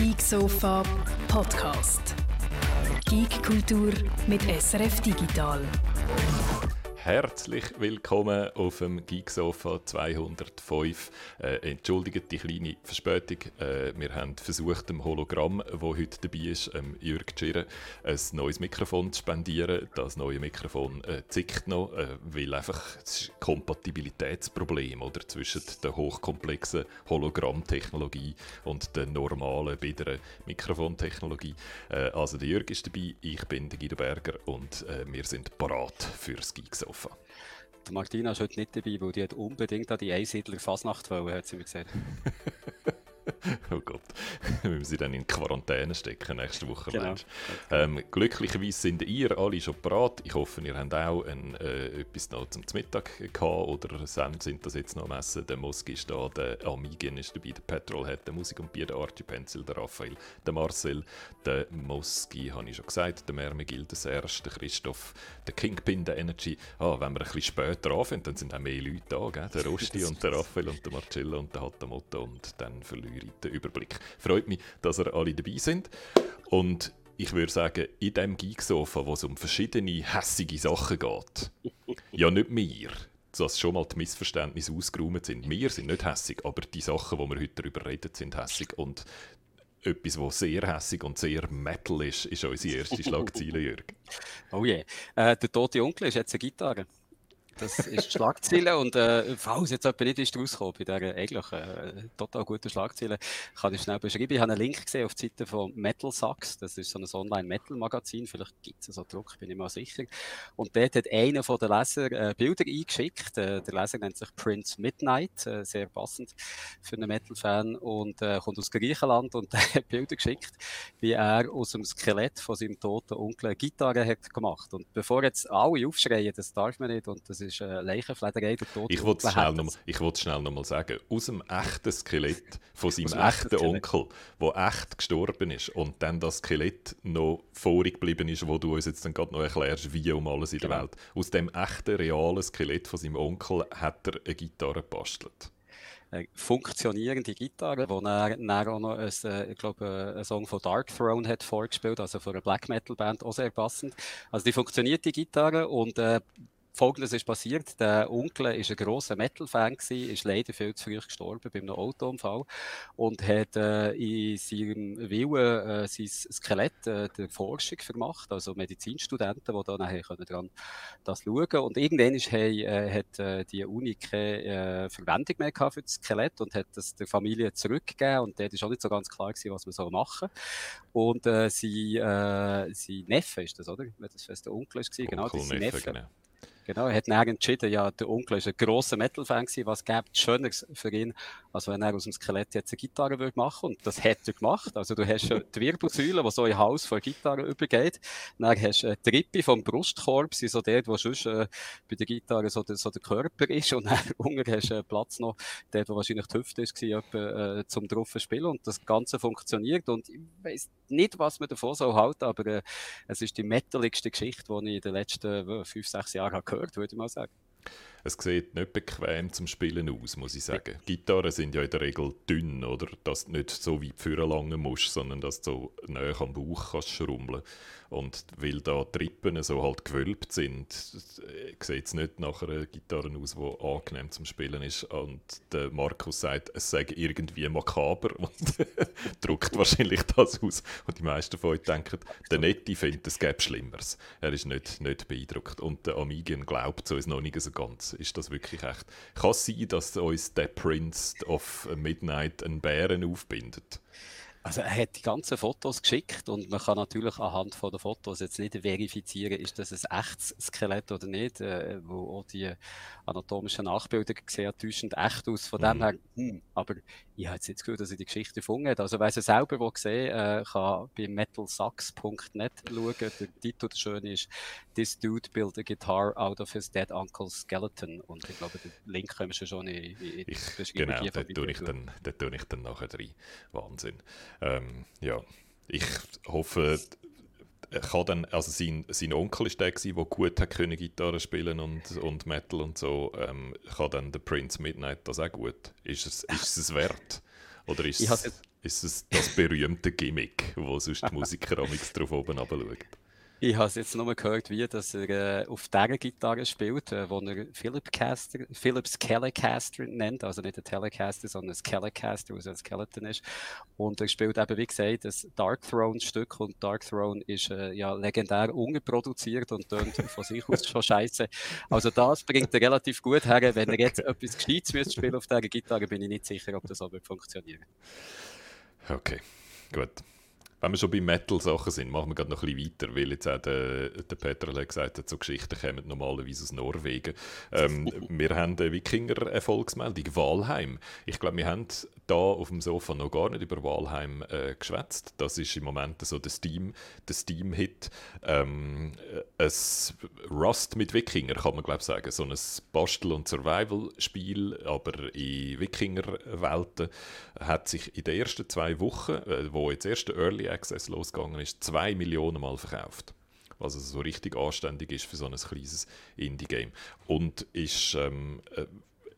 Geek Sofa Podcast. Geek Kultur mit SRF Digital. Herzlich willkommen auf dem Geeksofa 205. Äh, entschuldigt die kleine Verspätung. Äh, wir haben versucht, dem Hologramm, das heute dabei ist, ähm, Jürg Tschirren, ein neues Mikrofon zu spendieren. Das neue Mikrofon äh, zickt noch, äh, weil einfach das Kompatibilitätsproblem oder, zwischen der hochkomplexen Hologrammtechnologie und der normalen, biederen Mikrofontechnologie. Äh, also der Jürg ist dabei, ich bin der Guido Berger und äh, wir sind parat fürs Geeksofa. Sofa. Die Martina ist heute nicht dabei, weil die hat unbedingt an die Einsiedler Fasnacht wollen, hat sie mir gesagt. oh Gott, wir müssen sie dann in Quarantäne stecken nächste Woche. Genau. Ähm, glücklicherweise sind ihr alle schon parat. Ich hoffe, ihr habt auch ein, äh, etwas noch zum Mittag gehabt oder sind das jetzt noch am Essen. Der Moski ist da, der Amigin ist dabei, der Petrolhead, der Musik und Bier, der Archie Pencil, der Raphael, der Marcel, der Moski, habe ich schon gesagt, der Mermegil, der Serge, der Christoph, der Kingpin, der Energy. Ah, wenn wir ein bisschen später anfangen, dann sind auch mehr Leute da, gell? der Rosti und der Raphael und der Marcello und der Hatamoto und dann verliere den Überblick. Freut mich, dass ihr alle dabei sind. Und ich würde sagen, in diesem Geeksofa, wo es um verschiedene hässige Sachen geht, ja nicht mir, dass schon mal die Missverständnisse ausgeräumt sind. Wir sind nicht hässig, aber die Sachen, die wir heute darüber reden, sind hässig. Und etwas, was sehr hässig und sehr Metal ist, ist unsere erste Schlagzeile, Jürg. Oh je. Yeah. Äh, der tote Onkel ist jetzt eine Gitarre. Das ist die Schlagzeile und äh, falls jetzt jemand nicht ist rausgekommen bei dieser eigentlich äh, total guten Schlagzeile, kann ich schnell beschreiben. Ich habe einen Link gesehen auf die Seite von Metal Sax, das ist so ein Online-Metal-Magazin, vielleicht gibt es so Druck, bin ich mal sicher. Und dort hat einer von den Lesern äh, Bilder eingeschickt. Äh, der Leser nennt sich Prince Midnight, äh, sehr passend für einen Metal-Fan und äh, kommt aus Griechenland und hat Bilder geschickt, wie er aus dem Skelett von seinem toten Onkel Gitarre hat gemacht. Und bevor jetzt alle aufschreien, das darf man nicht und das ist ist äh, Leichenflederei, der Tod. Ich wollte es schnell nochmal schnell noch sagen. Aus dem echten Skelett von seinem echten Onkel, der echt gestorben ist und dann das Skelett noch vorig geblieben ist, wo du uns jetzt dann gerade noch erklärst, wie um alles in der genau. Welt. Aus dem echten, realen Skelett von seinem Onkel hat er eine Gitarre gebastelt eine funktionierende Gitarre, wo er dann auch noch ein, äh, ich glaube, äh, einen Song von Dark Throne hat vorgespielt, also von einer Black Metal Band, auch sehr passend. Also die funktioniert die Gitarre und äh, Folgendes ist passiert. Der Onkel war ein grosser Metal-Fan, ist leider viel zu früh gestorben bei einem Autounfall und hat äh, in seinem Willen äh, sein Skelett äh, der Forschung gemacht, also Medizinstudenten, die da nachher können dran das schauen Und irgendwann ist, hey, äh, hat äh, die Uni keine äh, Verwendung mehr gehabt für das Skelett und hat das der Familie zurückgegeben und dort ist auch nicht so ganz klar gewesen, was man so machen Und sein, sein Neffe ist das, oder? Das fest der Onkel genau, das ist sein Neffe. Genau. Genau, er hat dann entschieden, ja, der Onkel ist ein grosser Metal-Fan gewesen, was gibt Schöneres für ihn, als wenn er aus dem Skelett jetzt eine Gitarre würde machen Und das hat er gemacht. Also du hast die Wirbelsäule, die so in Haus von Gitarre übergeht. Dann hast du die Rippe vom Brustkorb, sie so dort, wo sonst äh, bei der Gitarre so der, so der Körper ist. Und dann unten hast du äh, Platz noch, dort, wo wahrscheinlich die Hüfte ist, etwa, äh, zum drauf spielen. Und das Ganze funktioniert. Und ich weiß nicht, was man davon so halten, aber äh, es ist die metaligste Geschichte, die ich in den letzten äh, fünf, sechs Jahren habe gehört, würde ich mal sagen. Es sieht nicht bequem zum Spielen aus, muss ich sagen. Gitarren sind ja in der Regel dünn, oder? Dass du nicht so weit vorlangen musst, sondern dass du so näher am Bauch kannst schrummeln Und weil da die Rippen so halt gewölbt sind, sieht es nicht nach einer Gitarre aus, die angenehm zum Spielen ist. Und der Markus sagt, es sei irgendwie makaber und druckt wahrscheinlich das aus. Und die meisten von euch denken, der Netti findet, es gäbe Schlimmeres. Er ist nicht, nicht beeindruckt. Und der Amigian glaubt so ist noch nicht so ganz. Ist das wirklich echt? Kann es sein, dass uns der Prince of Midnight einen Bären aufbindet? Also er hat die ganzen Fotos geschickt und man kann natürlich anhand von den Fotos jetzt nicht verifizieren, ist das ein echtes Skelett oder nicht, äh, wo auch die anatomischen Nachbilder sehen täuschend echt aus. Von mhm. dem her, hm, aber ich habe jetzt nicht das Gefühl, dass ich die Geschichte gefunden habe. Also wer sie selber gesehen äh, kann bei metalsax.net schauen. Der Titel der schöne ist This Dude built a guitar out of his dead uncle's skeleton. Und ich glaube, den Link können wir schon in, in die Beschreibung Genau, da tue, ich dann, da tue ich dann nachher rein. Wahnsinn. Ähm, ja, ich hoffe, kann dann, also sein, sein Onkel ist der, der gut hat können Gitarre spielen und, und Metal und so. Ähm, kann dann der Prince Midnight das auch gut? Ist es, ist es wert? Oder ist habe ist es das berühmte Gimmick, wo sonst die Musiker drauf oben schauen? Ich habe jetzt nur gehört, wie dass er äh, auf dieser Gitarre spielt, äh, wo er Philip Caster, Philips Telecaster nennt, also nicht ein Telecaster, sondern ein Telecaster, was ein Skeleton ist. Und er spielt eben, wie gesagt, das Dark Throne-Stück und Dark Throne ist äh, ja legendär ungeproduziert und tönt von sich aus schon scheiße. Also das bringt er relativ gut her. Wenn er jetzt etwas Gescheites müsste spielen auf dieser Gitarre, bin ich nicht sicher, ob das aber funktionieren. Okay, gut. Wenn wir schon bei Metal-Sachen sind, machen wir gerade noch ein bisschen weiter, weil jetzt auch der, der Peter hat gesagt hat, so Geschichten kommen normalerweise aus Norwegen. Ähm, wir haben eine Wikinger-Erfolgsmeldung, Walheim. Ich glaube, wir haben da auf dem Sofa noch gar nicht über Walheim äh, geschwätzt. Das ist im Moment so der Steam, der Steam-Hit. Ähm, ein Rust mit Wikinger, kann man glaube sagen. So ein Bastel- und Survival-Spiel, aber in Wikinger-Welten hat sich in den ersten zwei Wochen, äh, wo jetzt erst der Access losgegangen ist, zwei Millionen Mal verkauft. Was also so richtig anständig ist für so ein kleines Indie-Game. Und ist ähm, äh,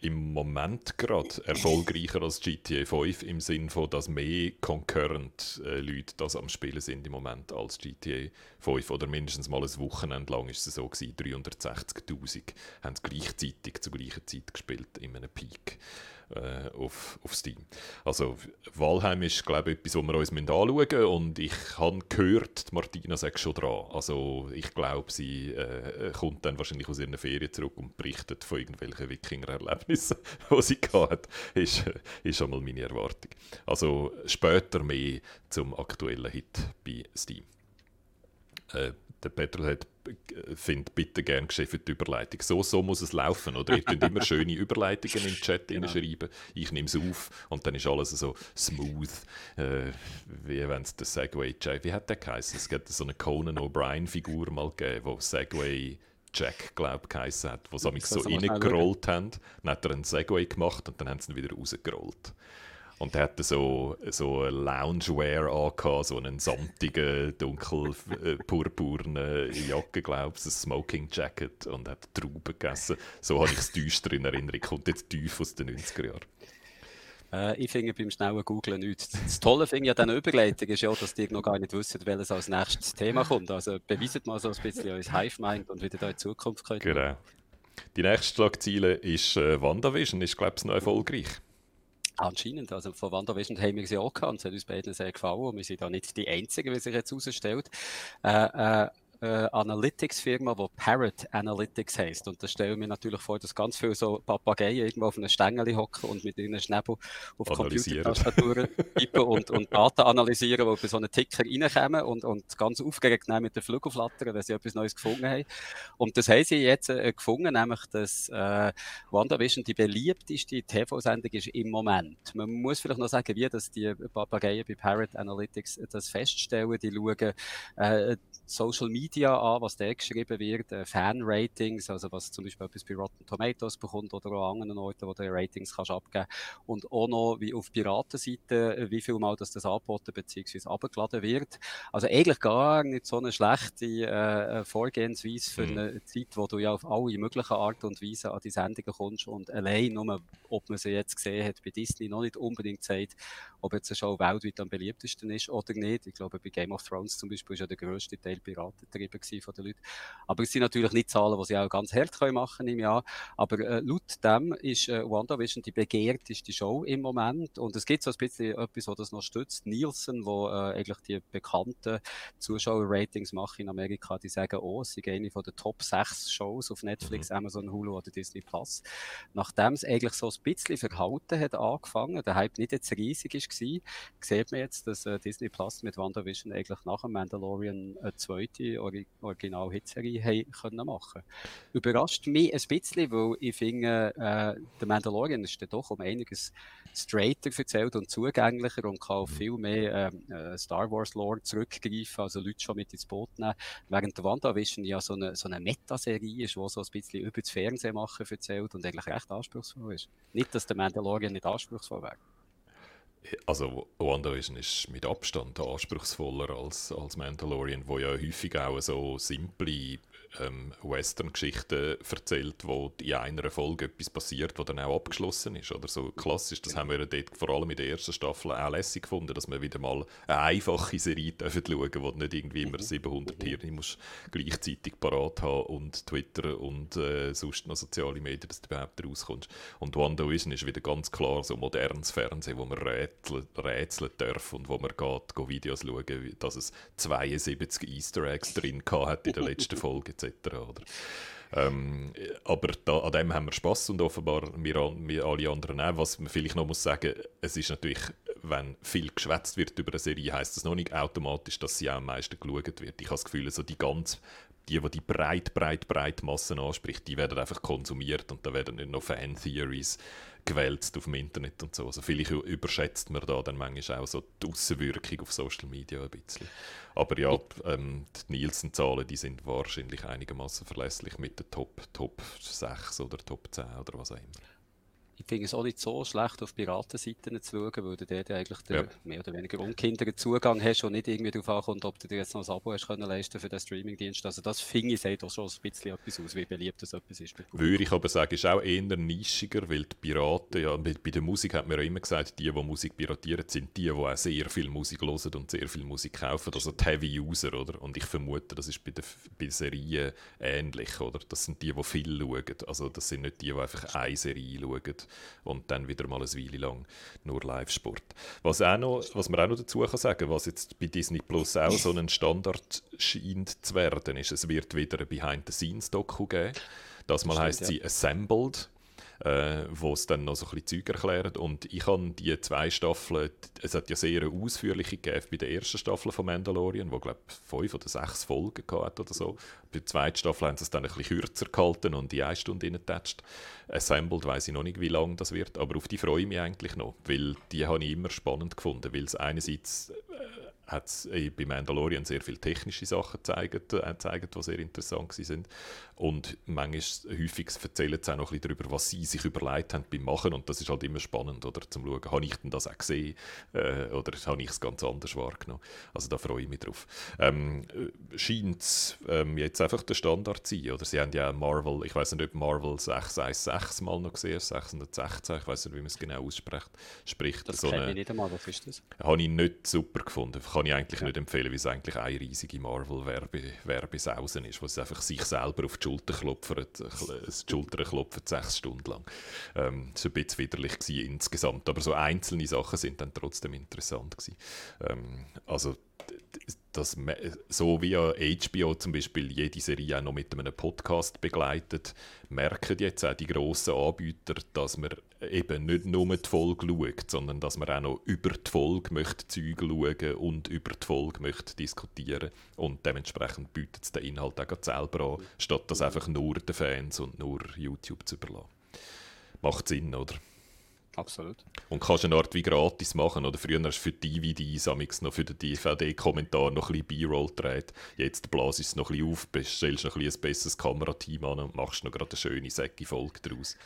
im Moment gerade erfolgreicher als GTA 5 im Sinne von, dass mehr concurrent äh, Leute das am Spielen sind im Moment als GTA 5 oder mindestens mal ein Wochenende lang ist es so gewesen, 360'000 haben es gleichzeitig zur gleichen Zeit gespielt in einem Peak äh, auf, auf Steam. Also Valheim ist, glaube ich, etwas, was wir uns anschauen müssen und ich habe gehört, Martina sagt schon dran. Also ich glaube, sie äh, kommt dann wahrscheinlich aus ihren Ferien zurück und berichtet von irgendwelchen Wikinger-Erlebnissen, die sie hatte. Ist, ist schon mal meine Erwartung. Also später mehr zum aktuellen Hit bei Steam. Äh, der Petrol hat finde bitte gern die Überleitung. So, so muss es laufen, oder? Ihr könnt immer schöne Überleitungen im Chat genau. schreiben. Ich nehme es auf und dann ist alles so smooth, äh, wie wenn es der Segway Jack, wie hat der geheißen? Es gibt so eine Conan O'Brien-Figur mal gegeben, wo Segway Jack, glaube ich, geheißen hat, wo sie so reingerollt haben. Dann hat er einen Segway gemacht und dann haben sie ihn wieder rausgerollt. Und er hatte so, so Loungewear angehabt, so einen samtigen, dunkel äh, Jacke, glaube ich, ein Smoking Jacket und hat Trauben gegessen. So habe ich es düster in Erinnerung. Kommt jetzt tief aus den 90er Jahren. Äh, ich finde beim schnellen Googlen nichts. Das Tolle finde ich an dieser Überleitung ist ja, dass die noch gar nicht wissen, welches als nächstes Thema kommt. Also beweiset mal so ein bisschen euer Hive-Mind und wieder da in Zukunft könnt. Genau. Die nächste Schlagzeile ist äh, WandaVision, ist glaube ich noch erfolgreich. Anscheinend, also von WandaVision haben wir sie auch gehabt, es hat uns beiden sehr gefallen und wir sind da nicht die Einzigen, wie sich jetzt herausstellt. Äh, äh, äh, Analytics-Firma, die Parrot Analytics heisst. Und da stelle ich mir natürlich vor, dass ganz viele so Papageien irgendwo auf einem Stängel hocken und mit ihren Schnäbel auf Computertastaturen tippen und, und Daten analysieren, die bei so einen Ticker reinkommen und, und ganz aufgeregt mit den Flügeln flattern, wenn sie etwas Neues gefunden haben. Und das haben sie jetzt äh, gefunden, nämlich, dass äh, WandaVision die beliebteste TV-Sendung ist im Moment. Man muss vielleicht noch sagen, wie dass die Papageien bei Parrot Analytics das feststellen. Die schauen äh, Social Media an, was da geschrieben wird, äh, Fan-Ratings, also was zum Beispiel etwas bei Rotten Tomatoes bekommt oder an anderen Orten, wo du Ratings kannst abgeben und auch noch wie auf Piratenseite, äh, wie viel Mal das, das angeboten bzw. abgeladen wird. Also eigentlich gar nicht so eine schlechte äh, äh Vorgehensweise für mhm. eine Zeit, wo du ja auf alle möglichen Art und Weise an die Sendungen kommst und allein nur, ob man sie jetzt gesehen hat, bei Disney noch nicht unbedingt sagt, ob jetzt eine Show weltweit am beliebtesten ist oder nicht. Ich glaube, bei Game of Thrones zum Beispiel ist ja der grösste Teil piratentrieben von den Leuten. Aber es sind natürlich nicht Zahlen, die sie auch ganz hart können machen im Jahr. Aber äh, laut dem ist äh, WandaVision die begehrteste Show im Moment. Und es gibt so ein bisschen etwas, was das noch stützt. Nielsen, wo äh, eigentlich die bekannten Zuschauerratings machen in Amerika, die sagen, oh, sie gehen eine von den Top 6 Shows auf Netflix, mhm. Amazon, Hulu oder Disney Plus. Nachdem es eigentlich so ein bisschen verhalten hat angefangen, der Hype nicht jetzt riesig ist war, sieht man jetzt, dass äh, Disney Plus mit WandaVision eigentlich nach dem Mandalorian eine zweite Ori Original-Hitserie können machen Überrascht mich ein bisschen, weil ich finde, äh, der Mandalorian ist dann doch um einiges straighter erzählt und zugänglicher und kann auf mhm. viel mehr ähm, äh, Star Wars Lore zurückgreifen, also Leute schon mit ins Boot nehmen. Während der WandaVision ja so eine, so eine Metaserie ist, die so ein bisschen über das Fernsehen machen erzählt und eigentlich recht anspruchsvoll ist. Nicht, dass der Mandalorian nicht anspruchsvoll wäre. Also WandaVision ist mit Abstand anspruchsvoller als, als Mandalorian, wo ja häufig auch so simple ähm, Western-Geschichten erzählt, wo in einer Folge etwas passiert, wo dann auch abgeschlossen ist. Oder so klassisch, das haben wir dort vor allem in der ersten Staffel auch lässig gefunden, dass wir wieder mal eine einfache Serie dürfen schauen dürfen, wo nicht irgendwie immer 700 Hirne musst gleichzeitig parat haben und Twitter und äh, sonst noch soziale Medien, dass du überhaupt rauskommst. Und WandaVision ist wieder ganz klar so modernes Fernsehen, wo man rätseln, rätseln darf und wo man geht, geht Videos schauen, dass es 72 Easter Eggs drin hat in der letzten Folge etc. Oder? Ähm, aber da, an dem haben wir Spaß und offenbar wir, wir alle anderen auch. Was man vielleicht noch muss sagen, es ist natürlich, wenn viel geschwätzt wird über eine Serie, heißt das noch nicht automatisch, dass sie auch am meisten geschaut wird. Ich habe das Gefühl, so die ganz die, die die breit, breit, breit Massen anspricht, die werden einfach konsumiert und da werden nicht noch Fan-Theories gewälzt auf dem Internet und so. Also vielleicht überschätzt man da dann manchmal auch so die Außenwirkung auf Social Media ein bisschen. Aber ja, ähm, die Nielsen-Zahlen, die sind wahrscheinlich einigermaßen verlässlich mit den Top, Top 6 oder Top 10 oder was auch immer ich finde es auch nicht so schlecht, auf Piratenseiten zu schauen, weil du dort eigentlich ja. mehr oder weniger unkinderen Zugang hast und nicht irgendwie darauf ankommt, ob du dir jetzt noch ein Abo hast können leisten für den Streamingdienst. Also das finde ich, sieht doch schon ein bisschen etwas aus, wie beliebt das etwas ist. Würde ich aber sagen, ist auch eher nischiger, weil die Piraten, ja, bei, der Musik hat man ja immer gesagt, die, die Musik piratieren, sind die, die auch sehr viel Musik hören und sehr viel Musik kaufen, also die Heavy User, oder? Und ich vermute, das ist bei den bei Serien ähnlich, oder? Das sind die, die viel schauen. Also das sind nicht die, die einfach eine Serie schauen und dann wieder mal eine Weile lang nur Live-Sport. Was, was man auch noch dazu kann sagen was jetzt bei Disney Plus auch so ein Standard scheint zu werden, ist, es wird wieder ein Behind-the-Scenes-Doku geben. Das mal heisst ja. sie Assembled äh, wo es dann noch so ein bisschen Zeug erklärt. Und ich habe die zwei Staffeln, es hat ja sehr ausführliche gegeben bei der ersten Staffel von Mandalorian, wo glaube fünf oder sechs Folgen hat oder so. Bei der zweiten Staffel haben sie es dann ein bisschen kürzer gehalten und die eine Stunde reingetatscht. Assembled weiß ich noch nicht, wie lange das wird, aber auf die freue ich mich eigentlich noch, weil die habe ich immer spannend gefunden, weil es einerseits äh, hat es bei Mandalorian sehr viele technische Sachen gezeigt, äh, gezeigt die sehr interessant sind. Und manchmal, häufig erzählen sie auch noch ein bisschen darüber, was sie sich überlegt haben beim Machen. Und das ist halt immer spannend, oder? Zum schauen, habe ich denn das auch gesehen? Äh, oder habe ich es ganz anders wahrgenommen? Also da freue ich mich drauf. Ähm, äh, Scheint es ähm, jetzt einfach der Standard zu sein, oder? Sie haben ja Marvel, ich weiß nicht, ob Marvel 616 mal noch gesehen 616, ich weiß nicht, wie man es genau ausspricht. Spricht das so kenne ich nicht einmal, was ist das? Habe ich nicht super gefunden. Kann ich eigentlich ja. nicht empfehlen, weil es eigentlich eine riesige Marvel-Werbesausen ist, wo es einfach sich selber auf die Schulter klopft, die Schulter klopft sechs Stunden lang. Ähm, das war ein bisschen widerlich insgesamt, aber so einzelne Sachen sind dann trotzdem interessant. Ähm, also dass so wie ja HBO zum Beispiel jede Serie auch noch mit einem Podcast begleitet, merken jetzt auch die grossen Anbieter, dass man eben nicht nur die Folge schaut, sondern dass man auch noch über die Folge möchte Zeug schauen und über die Folge möchte diskutieren und dementsprechend bietet es den Inhalt auch selber an, statt das einfach nur den Fans und nur YouTube zu überlassen. Macht Sinn, oder? Absolut. Und kannst eine Art wie gratis machen. Oder früher hast du für DVDs noch für den DVD-Kommentar noch ein bisschen B-Roll gedreht. Jetzt blasst es noch ein bisschen auf, stellst noch ein, bisschen ein besseres Kamerateam an und machst noch gerade eine schöne Säcke-Folge daraus.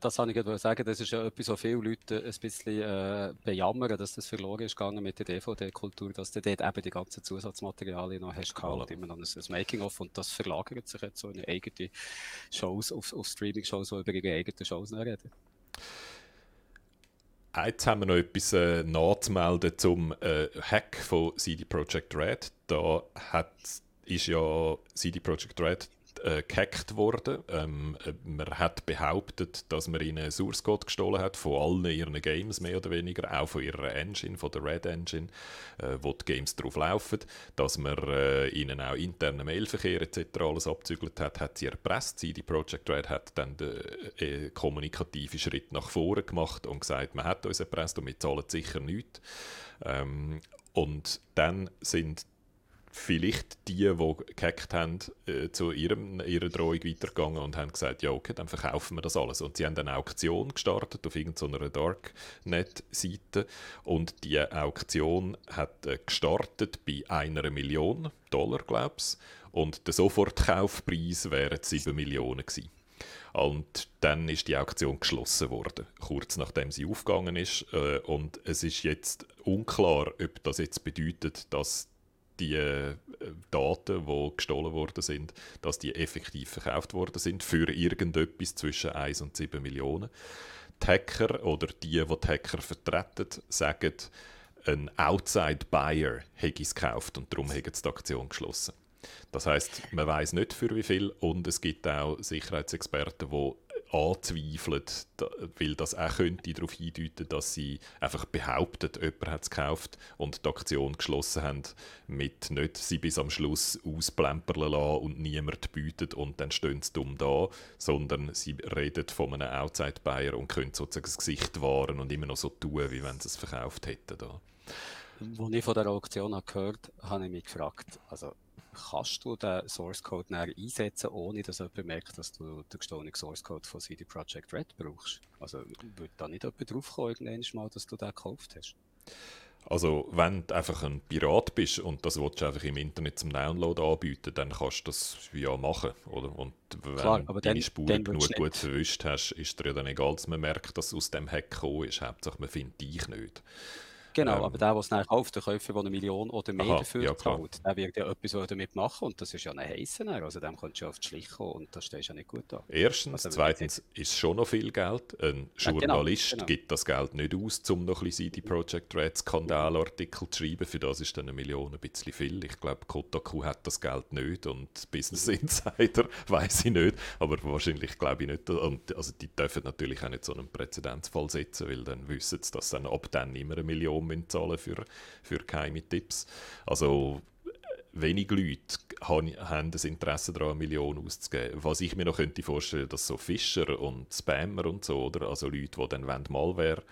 Das kann ich gerade sagen, das ist ja etwas, was viele Leute ein bisschen äh, bejammern, dass das verloren ist gegangen mit der DVD-Kultur, dass du dort eben die ganzen Zusatzmaterialien noch hast gehabt, voilà. immer noch ein, ein Making-of und das verlagert sich jetzt so in eigene Shows, auf, auf Streaming-Shows, die über ihre eigenen Shows reden. Jetzt haben wir noch etwas äh, nachzumelden zum äh, Hack von CD Projekt Red. Da hat, ist ja CD Projekt Red äh, gehackt worden. Ähm, äh, man hat behauptet, dass man ihnen Source Code gestohlen hat von allen ihren Games mehr oder weniger, auch von ihrer Engine, von der Red Engine, äh, wo die Games drauf laufen, dass man äh, ihnen auch internen Mailverkehr etc. alles abzügelt hat, hat sie erpresst. CD Projekt Red hat dann den äh, kommunikativen Schritt nach vorne gemacht und gesagt, man hat uns erpresst und wir zahlen sicher nichts. Ähm, und dann sind vielleicht die, die gehackt haben, äh, zu ihrem, ihrer Drohung weitergegangen und haben gesagt, ja okay, dann verkaufen wir das alles. Und sie haben eine Auktion gestartet auf irgendeiner Darknet-Seite und die Auktion hat äh, gestartet bei einer Million Dollar, glaube ich, und der Sofortkaufpreis wäre 7 Millionen gewesen. Und dann ist die Auktion geschlossen worden, kurz nachdem sie aufgegangen ist. Äh, und es ist jetzt unklar, ob das jetzt bedeutet, dass die äh, Daten, die gestohlen worden sind, dass die effektiv verkauft worden sind für irgendetwas zwischen 1 und 7 Millionen. Die Hacker oder die, die die Hacker vertreten, sagen, ein Outside Buyer hätte es gekauft und darum hätte die Aktion geschlossen. Das heißt, man weiß nicht für wie viel und es gibt auch Sicherheitsexperten, die anzweifeln, weil das auch könnte darauf hindeuten, dass sie einfach behaupten, jemand hat es gekauft und die Aktion geschlossen haben, mit nicht sie bis am Schluss ausplempern lassen und niemand bietet und dann stehen sie dumm da, sondern sie reden von einem Outside-Buyer und können sozusagen das Gesicht wahren und immer noch so tun, wie wenn sie es verkauft hätten. Als ich von der Auktion gehört habe, habe ich mich gefragt, also kannst du den Source Code einsetzen, ohne dass jemand merkt, dass du den gestohlenen Source Code von CD Projekt Red brauchst? Also würde da nicht jemand draufkommen, irgendwann mal, dass du den gekauft hast? Also, wenn du einfach ein Pirat bist und das willst du einfach im Internet zum Download anbieten, dann kannst du das ja machen, oder? Und wenn Klar, du deine Spur genug gut verwischt hast, ist dir ja dann egal, dass man merkt, dass es aus dem Hack gekommen ist. Hauptsache, man findet dich nicht. Genau, ähm, aber der, der es dann kauft, der Käufer, der eine Million oder mehr aha, dafür ja, zahlt, der wird ja etwas damit machen und das ist ja ein heißer. Also dem kannst du ja auf die Schliche kommen und das stehst ja nicht gut an. Erstens, also, zweitens ist schon noch viel Geld. Ein ja, genau, Journalist genau, genau. gibt das Geld nicht aus, um noch ein bisschen CD Projekt Red Skandalartikel zu schreiben. Für das ist dann eine Million ein bisschen viel. Ich glaube, Kotaku hat das Geld nicht und Business mhm. Insider weiß ich nicht, aber wahrscheinlich glaube ich nicht. Und, also die dürfen natürlich auch nicht so einen Präzedenzfall setzen, weil dann wissen sie, dass dann ab dann immer eine Million Million zahlen für, für geheime Tipps. Also wenig Leute haben das Interesse daran, eine Million auszugeben. Was ich mir noch könnte vorstellen, dass so Fischer und Spammer und so, oder also Leute, die dann Malware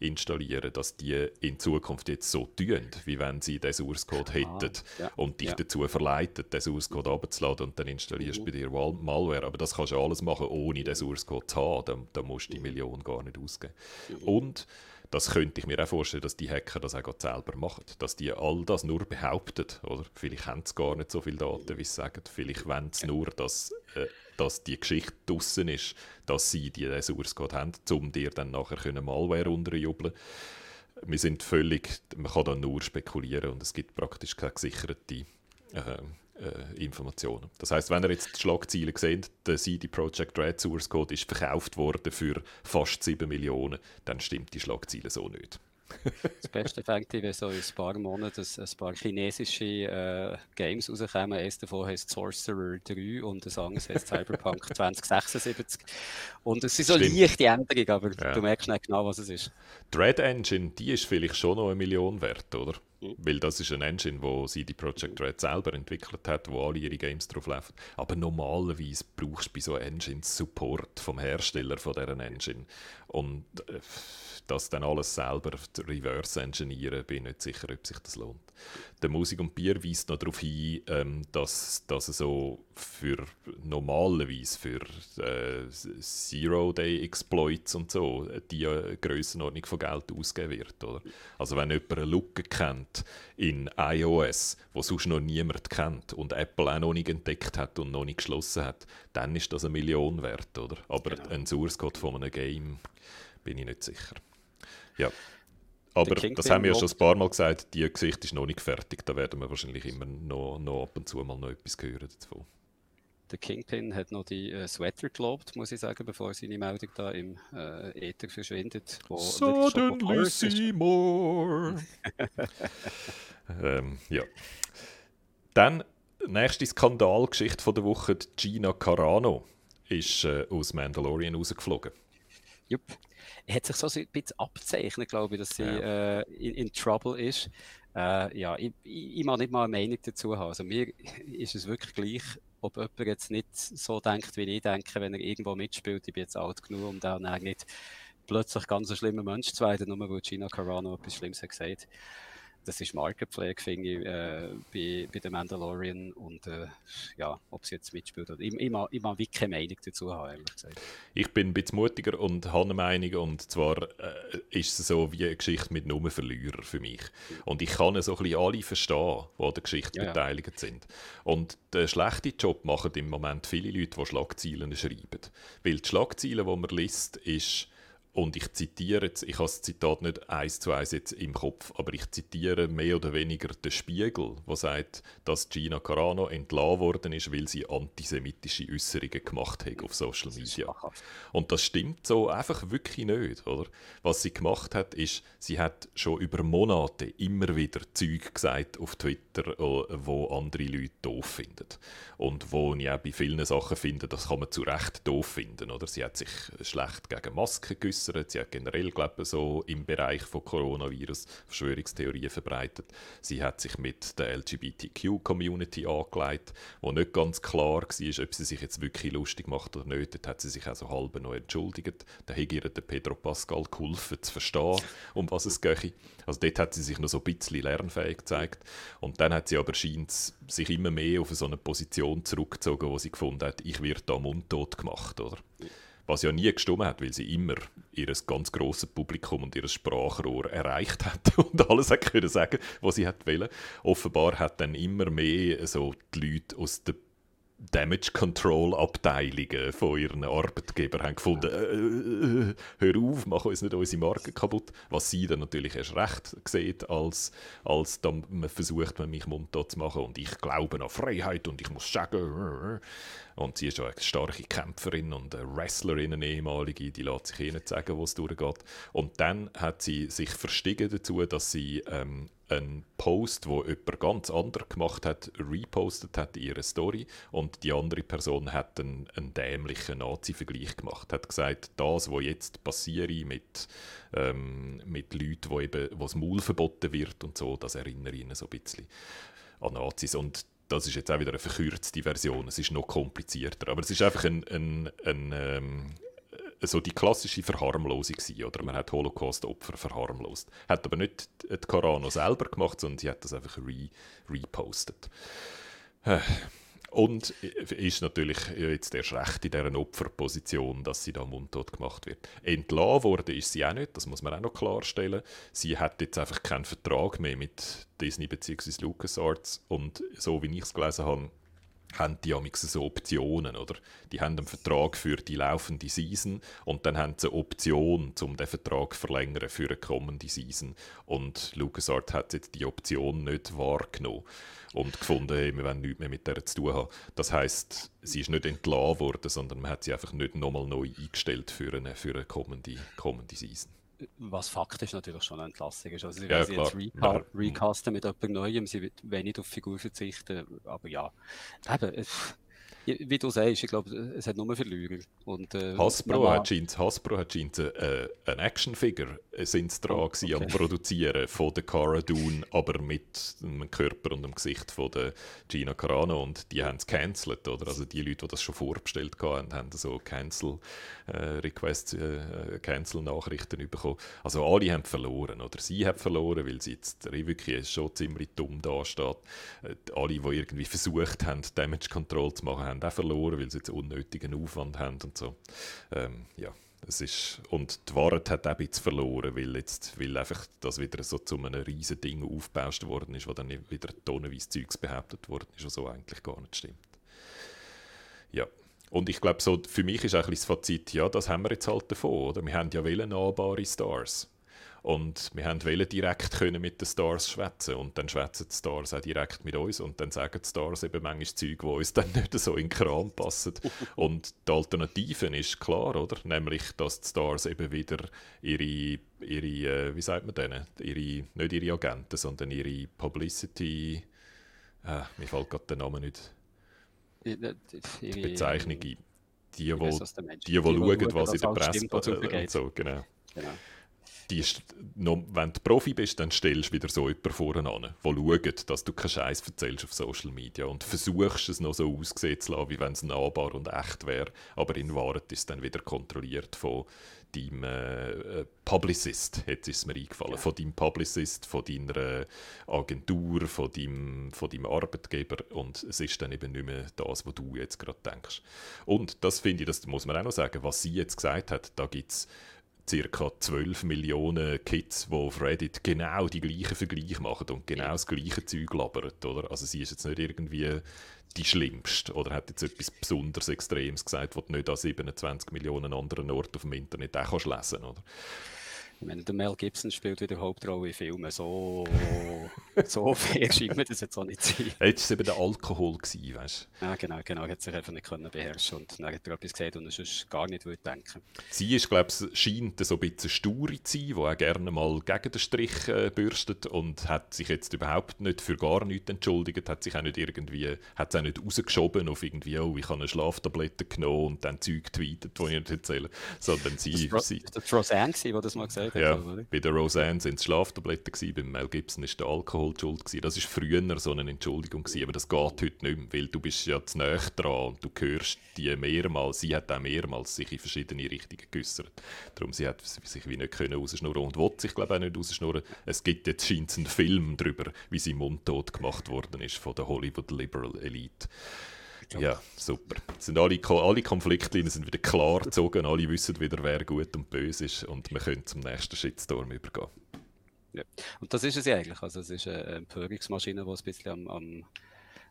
installieren, dass die in Zukunft jetzt so tun, wie wenn sie den Source Code hätten ah, ja, und dich ja. dazu verleiten, den Source Code abzuladen und dann installierst du mhm. bei dir Malware. Aber das kannst du alles machen, ohne den Source Code zu haben. Da, da musst du die mhm. Million gar nicht ausgeben. Mhm. Und das könnte ich mir auch vorstellen, dass die Hacker das auch selber machen. Dass die all das nur behaupten. Oder? Vielleicht haben sie gar nicht so viele Daten, wie sie sagen. Vielleicht wollen sie nur, dass, äh, dass die Geschichte draußen ist, dass sie die Source Code haben, um dir dann nachher können Malware unterjubeln wir sind völlig, man kann da nur spekulieren und es gibt praktisch keine gesicherte äh, äh, Informationen. Das heißt, wenn ihr jetzt die Schlagzeilen seht, der CD Projekt Red Source Code ist verkauft worden für fast 7 Millionen, dann stimmt die Schlagzeile so nicht. das Beste fängt wenn so in ein paar Monaten ein paar chinesische äh, Games rauskommen. Eines davon heißt Sorcerer 3 und das andere heißt Cyberpunk 2076. Und es sind so Stimmt. leichte Änderungen, aber ja. du merkst nicht genau, was es ist. Die Red Engine, die ist vielleicht schon noch eine Million wert, oder? Mhm. Weil das ist eine Engine, die CD Projekt Red selber entwickelt hat, wo alle ihre Games drauf laufen. Aber normalerweise brauchst du bei so Engines Support vom Hersteller von dieser Engine. Und äh, das dann alles selber reverse engineeren, bin ich nicht sicher, ob sich das lohnt. Der Musik und Bier weist noch darauf hin, ähm, dass, dass so für normalerweise für äh, Zero-Day-Exploits und so die äh, Grössenordnung von Geld ausgeben wird. Oder? Also wenn jemand eine Lücke kennt in iOS, wo sonst noch niemand kennt und Apple auch noch nicht entdeckt hat und noch nicht geschlossen hat, dann ist das eine Million wert. Oder? Aber genau. ein Source Code von einem Game bin ich nicht sicher. Ja. Aber das haben wir ja schon ein paar Mal gesagt, die Geschichte ist noch nicht fertig. Da werden wir wahrscheinlich immer noch, noch ab und zu mal noch etwas hören dazu. Der Kingpin hat noch die äh, Sweater gelobt, muss ich sagen, bevor seine Meldung da im äh, Äther verschwindet. Wo Suddenly Seymour. ähm, ja. Dann, nächste Skandalgeschichte der Woche, Gina Carano ist äh, aus Mandalorian rausgeflogen. Jupp hat sich so ein bisschen abzeichnet, glaube ich, dass sie ja. äh, in, in, Trouble ist. Äh, ja, ich, ich, ich mag nicht mal eine Meinung dazu haben. Also mir ist es wirklich gleich, ob jemand jetzt nicht so denkt, wie ich denke, wenn er irgendwo mitspielt. Ich bin jetzt alt genug, um da nicht plötzlich ganz ein schlimmer Mensch zu werden, nur weil Gina Carano etwas Schlimmes hat gesagt. Das ist Markenpflege, finde ich, äh, bei, bei The Mandalorian. Und äh, ja, ob sie jetzt mitspielt oder. Ich, ich mag wirklich keine Meinung dazu haben, ehrlich gesagt. Ich bin ein bisschen mutiger und habe eine Meinung. Und zwar äh, ist es so wie eine Geschichte mit nur Verlierern für mich. Und ich kann so ein bisschen alle verstehen, die an der Geschichte ja, beteiligt ja. sind. Und den schlechten Job machen im Moment viele Leute, die Schlagzeilen schreiben. Weil die Schlagzeilen, die man liest, ist und ich zitiere jetzt, ich habe das Zitat nicht eins zu eins jetzt im Kopf, aber ich zitiere mehr oder weniger den Spiegel, wo sagt, dass Gina Carano entlassen worden ist, weil sie antisemitische Äußerungen gemacht hat auf Social Media. Und das stimmt so einfach wirklich nicht, oder? Was sie gemacht hat, ist, sie hat schon über Monate immer wieder Zeug gesagt auf Twitter, äh, wo andere Leute doof finden. Und wo ich auch bei vielen Sachen finde, das kann man zu Recht doof finden, oder? Sie hat sich schlecht gegen Masken geäußert. Sie hat generell, glaube ich, so im Bereich von Coronavirus Verschwörungstheorien verbreitet. Sie hat sich mit der LGBTQ-Community angelegt, wo nicht ganz klar war, ob sie sich jetzt wirklich lustig macht oder nicht. Dort hat sie sich auch so halb noch entschuldigt. Da hat ihr der Pedro Pascal geholfen, zu verstehen, um was es geht. Also dort hat sie sich noch so ein bisschen lernfähig gezeigt. Und dann hat sie aber scheint sich immer mehr auf so eine Position zurückgezogen, wo sie gefunden hat, ich werde da mundtot gemacht, oder? was ja nie gestimmt hat, weil sie immer ihr ganz grosses Publikum und ihr Sprachrohr erreicht hat und alles hat können sagen, was sie hat wollen. Offenbar hat dann immer mehr so die Leute aus der Damage Control Abteilungen von ihren Arbeitgebern haben gefunden, äh, äh, hör auf, mach uns nicht unsere Marke kaputt. Was sie dann natürlich erst recht sieht, als, als dann man versucht, mich mundtot zu machen. Und ich glaube an Freiheit und ich muss sagen. Und sie ist auch eine starke Kämpferin und eine Wrestlerin, eine ehemalige, die lässt sich eh nicht sagen, wo es durchgeht. Und dann hat sie sich verstiegen dazu, dass sie ähm, einen Post, wo jemand ganz anders gemacht hat, repostet hat in ihrer Story und die andere Person hat einen, einen dämlichen Nazi-Vergleich gemacht, hat gesagt, das, was jetzt passiert mit, ähm, mit Leuten, wo eben, wo das Maul verboten wird und so, das erinnert ihnen so ein bisschen an Nazis. Und das ist jetzt auch wieder eine verkürzte Version, es ist noch komplizierter, aber es ist einfach ein, ein, ein ähm, so die klassische Verharmlosung gewesen, oder man hat Holocaust-Opfer verharmlost. Hat aber nicht die Corano selber gemacht, sondern sie hat das einfach re repostet. Und ist natürlich jetzt erst recht in dieser Opferposition, dass sie da mundtot gemacht wird. Entlassen worden ist sie auch nicht, das muss man auch noch klarstellen. Sie hat jetzt einfach keinen Vertrag mehr mit Disney bzw. LucasArts und so wie ich es gelesen habe, haben die so Optionen, oder? Die haben einen Vertrag für die laufende Season und dann haben sie eine Option, um den Vertrag zu verlängern für eine kommende Season. Und LucasArts hat jetzt die Option nicht wahrgenommen und gefunden, hey, wir wollen nichts mehr mit der zu tun haben. Das heißt, sie ist nicht entlassen worden, sondern man hat sie einfach nicht nochmal neu eingestellt für eine, für eine kommende, kommende Season was faktisch natürlich schon eine Entlassung ist. Also sie ja, werden jetzt reca ja. recasten mit etwas Neuem, sie wird wenig auf Figur verzichten, aber ja, eben, wie du sagst, ich glaube, es hat nur Verlierer. Und, äh, Hasbro, hat scheint, Hasbro hat scheint äh, eine Actionfigure äh, sind dran oh, okay. am Produzieren von der Cara Dune, aber mit dem Körper und dem Gesicht von der Gina Carano und die haben es cancelled, oder? Also die Leute, die das schon vorbestellt haben, haben so Cancel äh, Requests, äh, Cancel Nachrichten bekommen. Also alle haben verloren, oder? Sie haben verloren, weil sie jetzt wirklich schon ziemlich dumm dasteht. Äh, alle, die irgendwie versucht haben, Damage Control zu machen, haben auch verloren, weil sie jetzt unnötigen Aufwand haben und so. Ähm, ja. Es ist, und die Wahrheit hat auch ein bisschen verloren, weil, jetzt, weil einfach das wieder so zu einem riesen Ding aufgebaut worden ist, wo dann wieder tonnenweise Zeugs behauptet worden ist, was so eigentlich gar nicht stimmt. Ja. Und ich glaube, so, für mich ist auch ein das Fazit, ja, das haben wir jetzt halt davon, oder? Wir haben ja nahbare Stars. Und wir wollen direkt können mit den Stars schwätzen und dann schwätzen die Stars auch direkt mit uns und dann sagen die Stars eben manchmal Zeug, die uns dann nicht so in den Kram passen. Und die Alternative ist klar, oder? Nämlich, dass die Stars eben wieder ihre, ihre äh, wie sagt man denen, ihre, nicht ihre Agenten, sondern ihre Publicity, äh, mir fällt gerade der Name nicht, die Bezeichnung ein. Die, die, die, die, die schauen, was in der Presse passiert und so, genau. genau. die ist noch, wenn du Profi bist, dann stellst du wieder so jemanden vorne an, der schaut, dass du keinen Scheiß erzählst auf Social Media und versuchst es noch so aussehen zu lassen, wie wenn es nahbar und echt wäre, aber in Wahrheit ist es dann wieder kontrolliert von deinem äh, äh, Publicist, jetzt ist es mir eingefallen, ja. von deinem Publicist, von deiner Agentur, von deinem, von deinem Arbeitgeber und es ist dann eben nicht mehr das, was du jetzt gerade denkst. Und das finde ich, das muss man auch noch sagen, was sie jetzt gesagt hat, da gibt es ca. 12 Millionen Kids, die auf Reddit genau die gleichen Vergleiche machen und genau das gleiche Zeug labern. Oder? Also sie ist jetzt nicht irgendwie die schlimmste oder hat jetzt etwas besonders Extremes gesagt, was du nicht an 27 Millionen anderen Orten auf dem Internet auch kannst lesen kannst. Ich meine, der Mel Gibson spielt wieder Hauptrolle in Filmen. So, so fair scheint mir das jetzt auch nicht zu sein. Jetzt war es eben der Alkohol, gewesen, weißt du? Ja, genau, genau. Er hat sich einfach nicht können beherrschen und dann hat er etwas gesehen und er sonst gar nicht würde denken. Sie ist, glaube ich, scheint so ein bisschen stur zu sein, die auch gerne mal gegen den Strich äh, bürstet und hat sich jetzt überhaupt nicht für gar nichts entschuldigt, hat sich auch nicht irgendwie, hat es auch nicht rausgeschoben auf irgendwie, oh, ich habe eine Schlaftablette genommen und dann Zeug tweetet, die ich nicht erzähle, sondern sie... Das war Roseanne, die das mal gesagt gesagt ja, oder? Bei der Roseanne sind es Schlaftabletten, gewesen, beim Mel Gibson war der Alkohol die schuld. Gewesen. Das war früher so eine Entschuldigung, gewesen, aber das geht heute nicht mehr, weil du bist ja zu nahe dran und du hörst die mehrmals, sie hat auch mehrmals sich in verschiedene Richtungen geäußert. Darum sie hat sich wie nicht können rausschnurren und wollte sich glaube ich auch nicht rausschnurren. Es gibt jetzt scheint einen Film darüber, wie sie mundtot gemacht worden ist von der Hollywood Liberal Elite. Ja, super. Sind alle, alle Konfliktlinien sind wieder klar gezogen, alle wissen wieder, wer gut und böse ist und wir können zum nächsten Shitstorm übergehen. Ja. Und das ist es ja eigentlich. Also es ist eine Empörungsmaschine, die ein bisschen am, am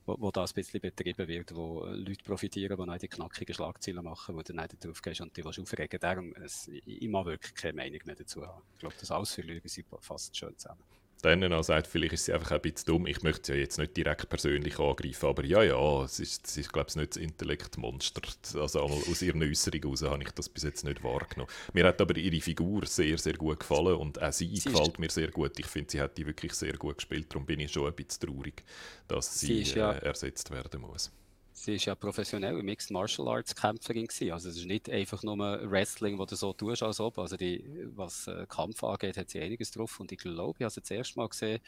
wo, wo das ein bisschen betrieben wird, wo Leute profitieren, die dann die knackigen Schlagzeilen machen, wo du dann drauf gehst und die aufregen Darum, es, ich mag wirklich keine Meinung mehr dazu haben. Ich glaube, das alles für Lügen sind fast schön zusammen dann auch sagt, vielleicht ist sie einfach ein bisschen dumm. Ich möchte sie ja jetzt nicht direkt persönlich angreifen, aber ja, ja, es ist, sie ist glaube ich, nicht das Intellektmonster. Also aus ihren Äußerungen heraus habe ich das bis jetzt nicht wahrgenommen. Mir hat aber ihre Figur sehr, sehr gut gefallen und auch sie, sie gefällt mir sehr gut. Ich finde, sie hat die wirklich sehr gut gespielt, darum bin ich schon ein bisschen traurig, dass sie, sie ja, äh, ersetzt werden muss sie ist ja professionelle Mixed Martial Arts Kämpferin gewesen. Also es ist nicht einfach nur Wrestling, wo du so tust als ob. Also die, was äh, Kampf angeht, hat sie einiges drauf. Und ich glaube, ich habe es das erste Mal gesehen,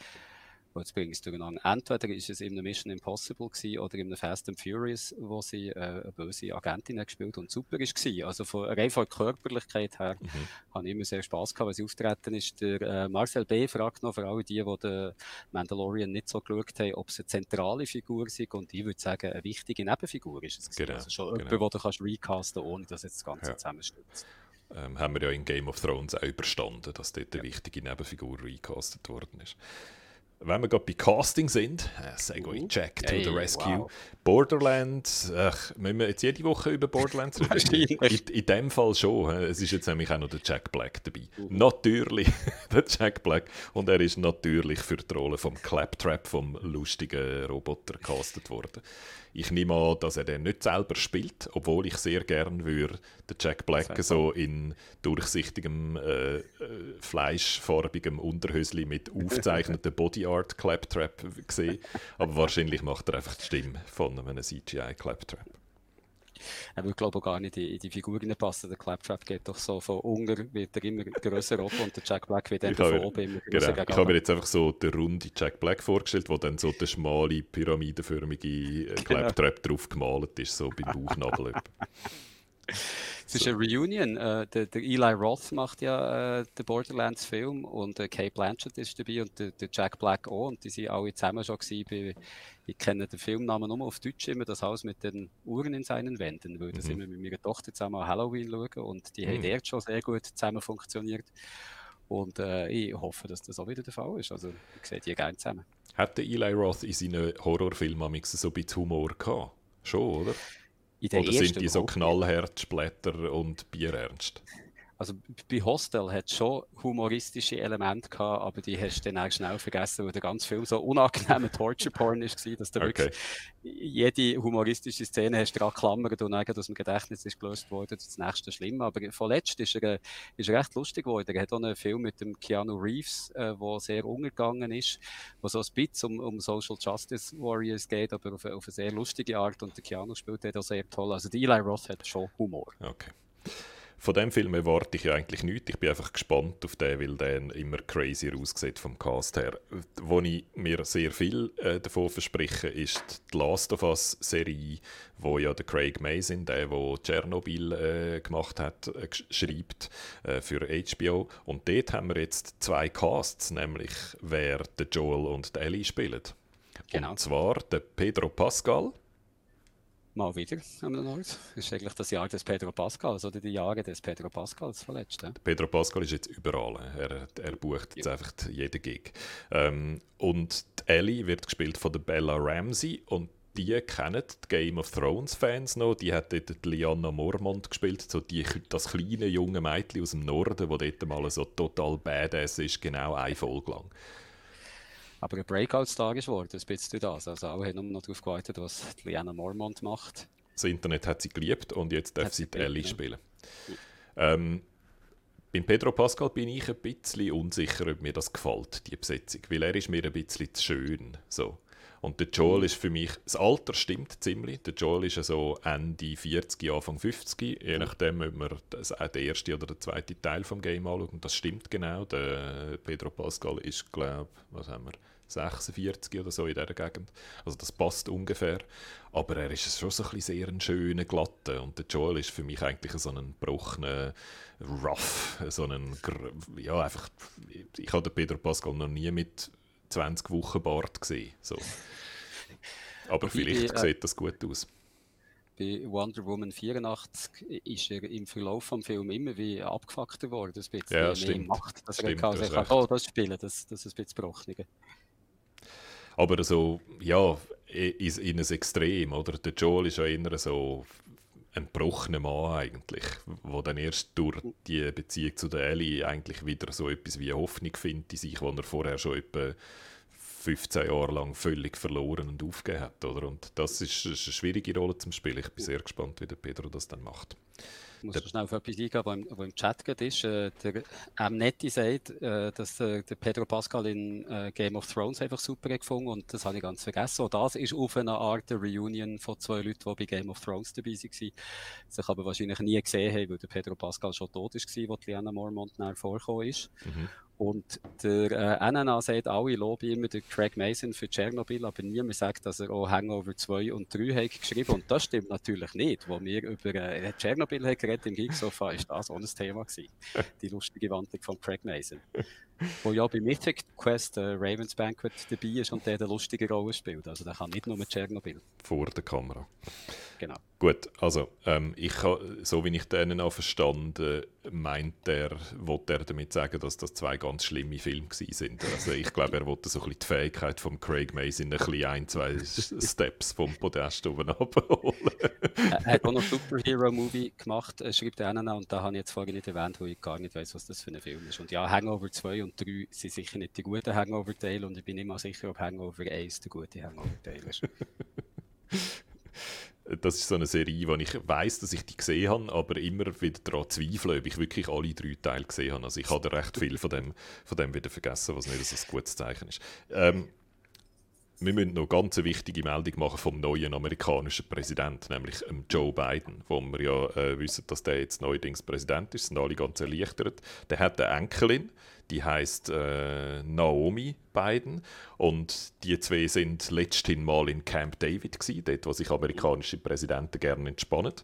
jetzt bringe ich es durcheinander. Entweder ist es in einem Mission Impossible gewesen oder in einem Fast and Furious, wo sie äh, eine böse Agentin hat gespielt und super ist gewesen. Also von, rein von Körperlichkeit her mhm. habe ich immer sehr Spaß gehabt, wenn sie auftreten ist. Der äh, Marcel B. fragt noch für alle die, die den Mandalorian nicht so geschaut haben, ob es eine zentrale Figur ist und ich würde sagen, eine wichtige Nebenfigur ist es. Genau, also schon genau. jemand, den du kannst recasten ohne dass jetzt das Ganze ja. zusammenstürzt. Ähm, haben wir ja in Game of Thrones auch überstanden, dass dort eine ja. wichtige Nebenfigur recastet worden ist wenn wir gerade bei Casting sind, äh, Segway Jack to hey, the Rescue, wow. Borderlands, ach, müssen wir jetzt jede Woche über Borderlands reden? in, in dem Fall schon. Es ist jetzt nämlich auch noch der Jack Black dabei. Uh Natürlich der Jack Black. Und er ist natürlich für die Rolle vom Claptrap, vom lustigen Roboter, castet worden. Ich nehme an, dass er den nicht selber spielt, obwohl ich sehr gern würde den Jack Black so in durchsichtigem, äh, äh, fleischfarbigem Unterhösli mit aufzeichnetem Bodyart Claptrap sehen. Aber wahrscheinlich macht er einfach die Stimme von einem CGI Claptrap. Er würde, glaube ich, gar nicht in, die Figuren passen. Der Claptrap geht doch so von unten, wird er immer grösser ab und der Jack Black wird dann von oben immer grösser. Genau. Ich habe mir jetzt einfach so den runden Jack Black vorgestellt, wo dann so der schmale, pyramidenförmige äh, genau. Claptrap genau. drauf gemalt ist, so beim Bauchnabel. Es ist eine Reunion. Äh, der, der, Eli Roth macht ja äh, den Borderlands-Film und äh, Kate Blanchett ist dabei und der, der, Jack Black auch. Und die sind alle zusammen schon bei, ich kenne den Filmnamen nur auf Deutsch immer, das Haus mit den Uhren in seinen Wänden, weil das mhm. immer mit meiner Tochter zusammen an Halloween schauen und die mhm. haben dort schon sehr gut zusammen funktioniert. Und äh, ich hoffe, dass das auch wieder der Fall ist. Also ich sehe die gerne zusammen. Hat der Eli Roth in seinen Horrorfilmen so ein bisschen Humor gehabt? Schon, oder? Oder sind die so knallhart, Splatter und Bierernst? Also bei Hostel hat es schon humoristische Elemente gehabt, aber die hast du dann auch schnell vergessen, weil der ganze Film so unangenehmer Torture-Porn war, dass du okay. wirklich jede humoristische Szene hast du geklammert und eigentlich aus dem Gedächtnis ist gelöst worden, das nächste schlimm. Aber vorletzt ist er, ist er recht lustig geworden. Er hat auch einen Film mit dem Keanu Reeves, äh, sehr untergegangen ist, wo so ein bisschen um, um Social Justice Warriors geht, aber auf, auf eine sehr lustige Art und der Keanu spielt dort auch sehr toll. Also die Eli Roth hat schon Humor. Okay. Von dem Film erwarte ich ja eigentlich nichts. Ich bin einfach gespannt auf den, weil der immer crazier aussieht vom Cast her. Wo ich mir sehr viel äh, davon verspreche, ist die Last of Us Serie, wo ja der Craig Mazin, der, der Tschernobyl äh, gemacht hat, äh, schreibt äh, für HBO. Und dort haben wir jetzt zwei Casts, nämlich wer der Joel und der Ellie spielen. Genau. Und zwar der Pedro Pascal mal wieder am Nord. Das ist eigentlich das Jahr des Pedro Pascals oder die Jahre des Pedro Pascals verletzt. Ja? Pedro Pascal ist jetzt überall. Er, er bucht jetzt ja. einfach jeden Gig. Ähm, und Ellie wird gespielt von der Bella Ramsey und die kennen die Game of Thrones Fans noch. Die hat dort Liana Mormont gespielt, so die, das kleine junge Mädchen aus dem Norden, wo dort mal so total badass ist, genau eine Folge lang. Aber ein Breakout-Star ist geworden, ein bisschen das. Also alle haben noch darauf gewartet, was Liana Mormont macht. Das Internet hat sie geliebt und jetzt darf hat sie die Ellie spielen. Ja. Ähm, beim Pedro Pascal bin ich ein bisschen unsicher, ob mir das gefällt, die Besetzung. Weil er ist mir ein bisschen zu schön. So. Und der Joel mhm. ist für mich, das Alter stimmt ziemlich. Der Joel ist so Ende 40, Anfang 50, je nachdem, ob man das, auch den ersten oder den zweiten Teil vom Game anschaut. Und das stimmt genau. Der Pedro Pascal ist, glaube was haben wir, 46 oder so in dieser Gegend. Also das passt ungefähr. Aber er ist schon so ein bisschen sehr ein schöner, glatter. Und der Joel ist für mich eigentlich so ein gebrochener, rough, so ein, ja einfach, ich habe den Pedro Pascal noch nie mit 20 Wochen Bart gesehen. So. Aber vielleicht äh, sieht das gut aus. Bei Wonder Woman 84 ist er im Verlauf des Films immer wie abgefuckt worden. Ein bisschen ja, stimmt. Macht, dass stimmt, er kann, also kann oh, das spielen, das, das ist ein bisschen gebrochen. Aber so, ja, in, in ein Extrem, oder? Der Joel ist ja eher so ein gebrochener Mann eigentlich, wo dann erst durch die Beziehung zu der Ellie eigentlich wieder so etwas wie Hoffnung findet in sich, wo er vorher schon etwa 15 Jahre lang völlig verloren und aufgegeben hat. Oder? Und das ist, ist eine schwierige Rolle zum Spielen. Ich bin sehr gespannt, wie der Pedro das dann macht. Ich muss der, schnell auf etwas eingehen, was im, was im Chat gerade ist. Äh, der Amnetti sagt, äh, dass äh, der Pedro Pascal in äh, Game of Thrones einfach super gefunden und das habe ich ganz vergessen. Und das ist auf eine Art der Reunion von zwei Leuten, die bei Game of Thrones dabei waren, sich aber wahrscheinlich nie gesehen haben, weil der Pedro Pascal schon tot war, als Liana Mormont vorgekommen ist. Mhm. Und der äh, NNA sagt, alle loben immer den Craig Mason für Tschernobyl, aber niemand sagt, dass er auch Hangover 2 und 3 hat geschrieben Und das stimmt natürlich nicht. Wo wir über äh, Tschernobyl geredet im Geeksofa, ist das auch ein Thema gewesen. Die lustige Wandlung von Craig Mason. Wo ja bei Mythic Quest äh, Ravens Banquet dabei ist und der eine lustige Rolle spielt. Also der kann nicht nur mit Tschernobyl. Vor der Kamera. Genau. Gut, also ähm, ich so wie ich den auch verstanden, meint er, wollte er damit sagen, dass das zwei ganz schlimme Filme sind. Also ich glaube, er wollte so ein bisschen die Fähigkeit von Craig Mason ein bisschen ein, zwei Steps vom Podest oben abholen. er hat auch noch Superhero-Movie gemacht, schreibt er auch, und da habe ich jetzt vorhin nicht erwähnt, wo ich gar nicht weiß, was das für ein Film ist. Und ja, Hangover 2 und 3 sind sicher nicht die guten Hangover-Teile und ich bin mal sicher, ob Hangover 1 der gute Hangover-Teil ist. das ist so eine Serie, wo ich weiß, dass ich die gesehen habe, aber immer wieder daran zweifle, ob ich wirklich alle drei Teile gesehen habe. Also ich habe recht viel von dem, von dem wieder vergessen, was nicht ein gutes Zeichen ist. Ähm, wir müssen noch ganz eine wichtige Meldung machen vom neuen amerikanischen Präsidenten, nämlich ähm, Joe Biden, wo wir ja äh, wissen, dass der jetzt neuerdings Präsident ist, sind alle ganz erleichtert. Der hat eine Enkelin, die heißt äh, Naomi Biden und die zwei sind letzthin mal in Camp David gewesen, dort, wo sich amerikanische Präsidenten gerne entspannen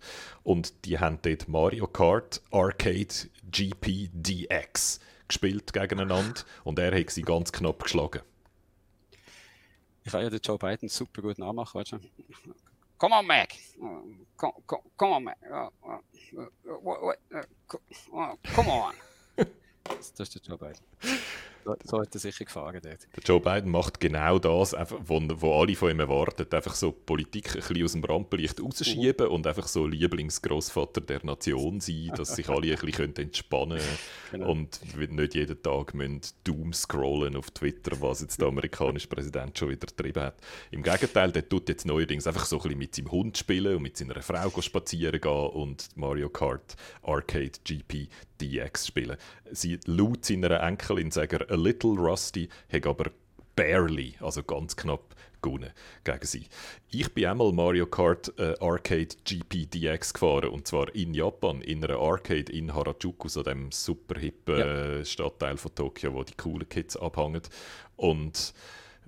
und die haben dort Mario Kart Arcade GP DX gespielt gegeneinander und er hat sie ganz knapp geschlagen. Ich kann ja den Joe Biden super gut nachmachen, weißt du? Come on, Mac! Come, come, come on, Mac! Come on! Das, das ist der Joe Biden. So, hat er sicher gefahren dort. Der Joe Biden macht genau das, einfach, wo, wo alle von ihm erwarten. Einfach so Politik ein bisschen aus dem Rampenlicht rausschieben mhm. und einfach so Lieblingsgroßvater der Nation sein, dass sich alle ein bisschen entspannen können genau. und nicht jeden Tag müssen Doom scrollen auf Twitter, was jetzt der amerikanische Präsident schon wieder getrieben hat. Im Gegenteil, der tut jetzt neuerdings einfach so ein bisschen mit seinem Hund spielen und mit seiner Frau spazieren gehen und Mario Kart Arcade GP DX spielen. Sie laut seiner Enkelin sagen, a little rusty, hat aber barely, also ganz knapp gewonnen gegen sie. Ich bin einmal Mario Kart äh, Arcade GP DX gefahren und zwar in Japan, in einer Arcade in Harajuku, so dem super hippen ja. Stadtteil von Tokio, wo die coolen Kids abhängen. Und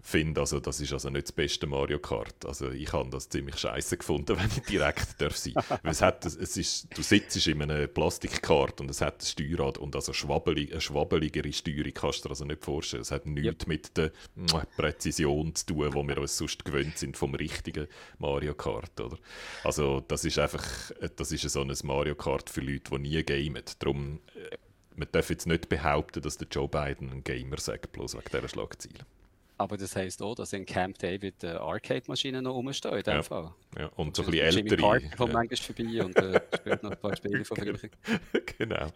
finde, also das ist also nicht das beste Mario Kart. Also ich habe das ziemlich scheiße gefunden, wenn ich direkt darf sein. Weil es hat, es ist, du sitzt in einem Plastikkart und es hat ein Steuerrad und also schwabbelig, eine schwabbeligere Steuerung kannst du dir also nicht vorstellen. Es hat nichts yep. mit der Präzision zu tun, wo wir uns sonst gewöhnt sind vom richtigen Mario Kart. Oder? Also das ist einfach, das ist so ein Mario Kart für Leute, die nie gamen. Darum, äh, man darf jetzt nicht behaupten, dass der Joe Biden ein Gamer sagt, bloß wegen dieser Schlagziele. Aber das heisst auch, dass in Camp David äh, Arcade-Maschinen noch rumstehen in dem ja. Fall. Ja, und so ein bisschen ältere. Jimmy Parker kommt ja. manchmal vorbei und äh, spielt noch ein paar Spiele von früher. genau.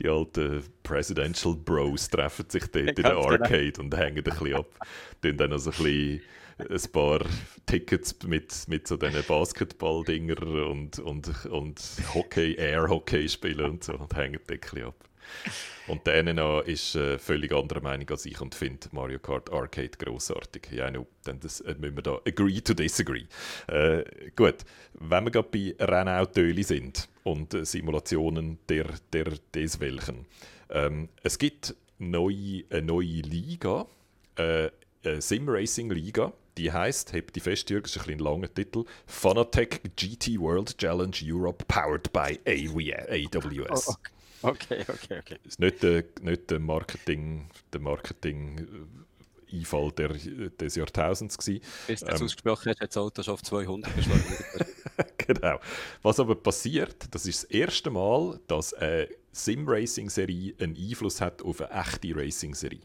Die alten Presidential Bros treffen sich dort in der genau. Arcade genau. und hängen ein bisschen ab. Tun dann also ein bisschen ein paar Tickets mit, mit so diesen Basketball-Dinger und, und, und Hockey, Air-Hockey spielen und so und hängen ein bisschen ab. Und der NNA ist äh, völlig anderer Meinung als ich und findet Mario Kart Arcade großartig. Ja, no, dann das, äh, müssen wir da agree to disagree. Äh, gut, wenn wir gerade bei Rennautöli sind und äh, Simulationen der, der des welchen. Ähm, es gibt neue, eine neue Liga, äh, eine Sim Racing Liga. Die heißt, hebt die fest, Jürgen, ist ein, ein langer Titel, Fanatec GT World Challenge Europe powered by AWS. Oh, okay. Okay, okay, okay. Es ist nicht der, nicht der Marketing, der Marketing äh, Einfall der, des Jahrtausends gewesen. Bis du ähm, ausgesprochen hast, hat das Auto schon auf 200 beschleunigt. genau. Was aber passiert, das ist das erste Mal, dass eine Sim-Racing-Serie einen Einfluss hat auf eine echte Racing-Serie.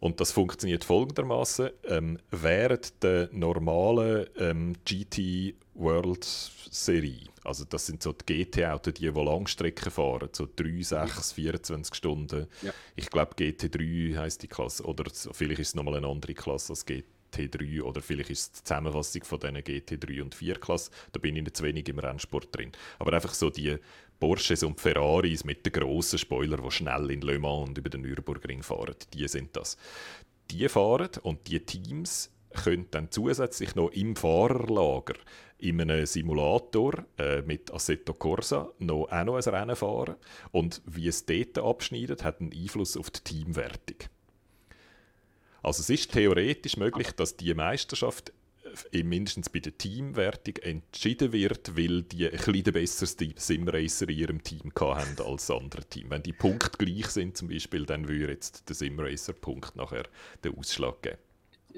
Und das funktioniert folgendermaßen: ähm, Während der normalen ähm, GT World Serie, also das sind so die GT-Autos, die, die Langstrecken fahren, so 3, 6, 24 Stunden. Ja. Ich glaube GT3 heißt die Klasse, oder vielleicht ist es nochmal eine andere Klasse als GT3 oder vielleicht ist es die Zusammenfassung von diesen GT3 und 4 Klassen. Da bin ich nicht zu wenig im Rennsport drin. Aber einfach so die Porsches und Ferraris mit den grossen Spoilern, die schnell in Le Mans und über den Nürburgring fahren, die sind das. Die fahren und die Teams können dann zusätzlich noch im Fahrerlager in einem Simulator äh, mit Assetto Corsa noch, auch noch ein Rennen fahren. Und wie es dort abschneidet, hat einen Einfluss auf die Teamwertung. Also es ist theoretisch möglich, dass die Meisterschaft mindestens bei der Teamwertung entschieden wird, weil die ein bisschen besseres Simracer in ihrem Team hatten als das andere Team. Wenn die Punkte gleich sind zum Beispiel, dann würde jetzt der Simracer-Punkt nachher den Ausschlag geben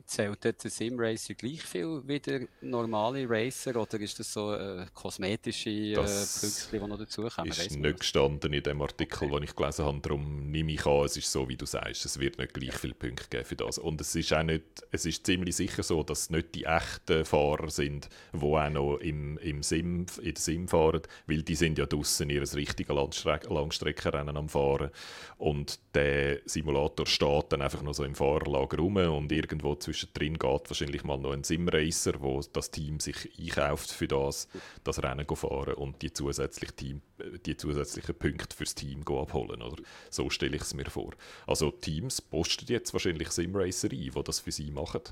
zählt der Simracer gleich viel wie der normale Racer oder ist das so äh, kosmetische äh, Punkte, die noch dazukommen? Das ist nicht gestanden in dem Artikel, okay. den ich gelesen habe, darum nehme ich an, es ist so, wie du sagst, es wird nicht gleich viele Punkte geben für das. Und es ist auch nicht, es ist ziemlich sicher so, dass es nicht die echten Fahrer sind, die auch noch im, im Sim, in der Sim fahren, weil die sind ja draußen ihr richtiges Langstreck Langstreckenrennen am fahren und der Simulator steht dann einfach noch so im Fahrerlager rum und irgendwo zwischendrin geht wahrscheinlich mal noch ein Simracer, wo das Team sich einkauft für das, das Rennen fahren und die zusätzlichen, Team, die zusätzlichen Punkte fürs Team abholen. Oder? So stelle ich es mir vor. Also Teams posten jetzt wahrscheinlich Simracer ein, die das für sie machen.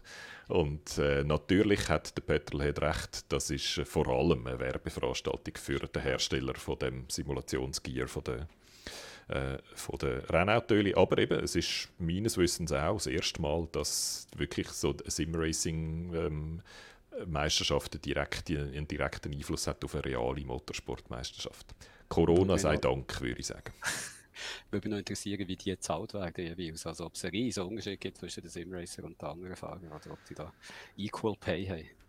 Und äh, natürlich hat der Petrolhead recht, das ist vor allem eine Werbeveranstaltung für den Hersteller von dem Simulationsgear von der äh, von den Rennautos. Aber eben, es ist meines Wissens auch das erste Mal, dass wirklich so Simracing ähm, Meisterschaft direkt, einen direkten Einfluss hat auf eine reale Motorsportmeisterschaft. Corona sei Dank, würde ich sagen. würde mich noch interessieren, wie die gezahlt werden jeweils. Also ob es einen riesen Unterschied gibt zwischen den Simracer und den anderen Fahrern oder ob die da Equal Pay haben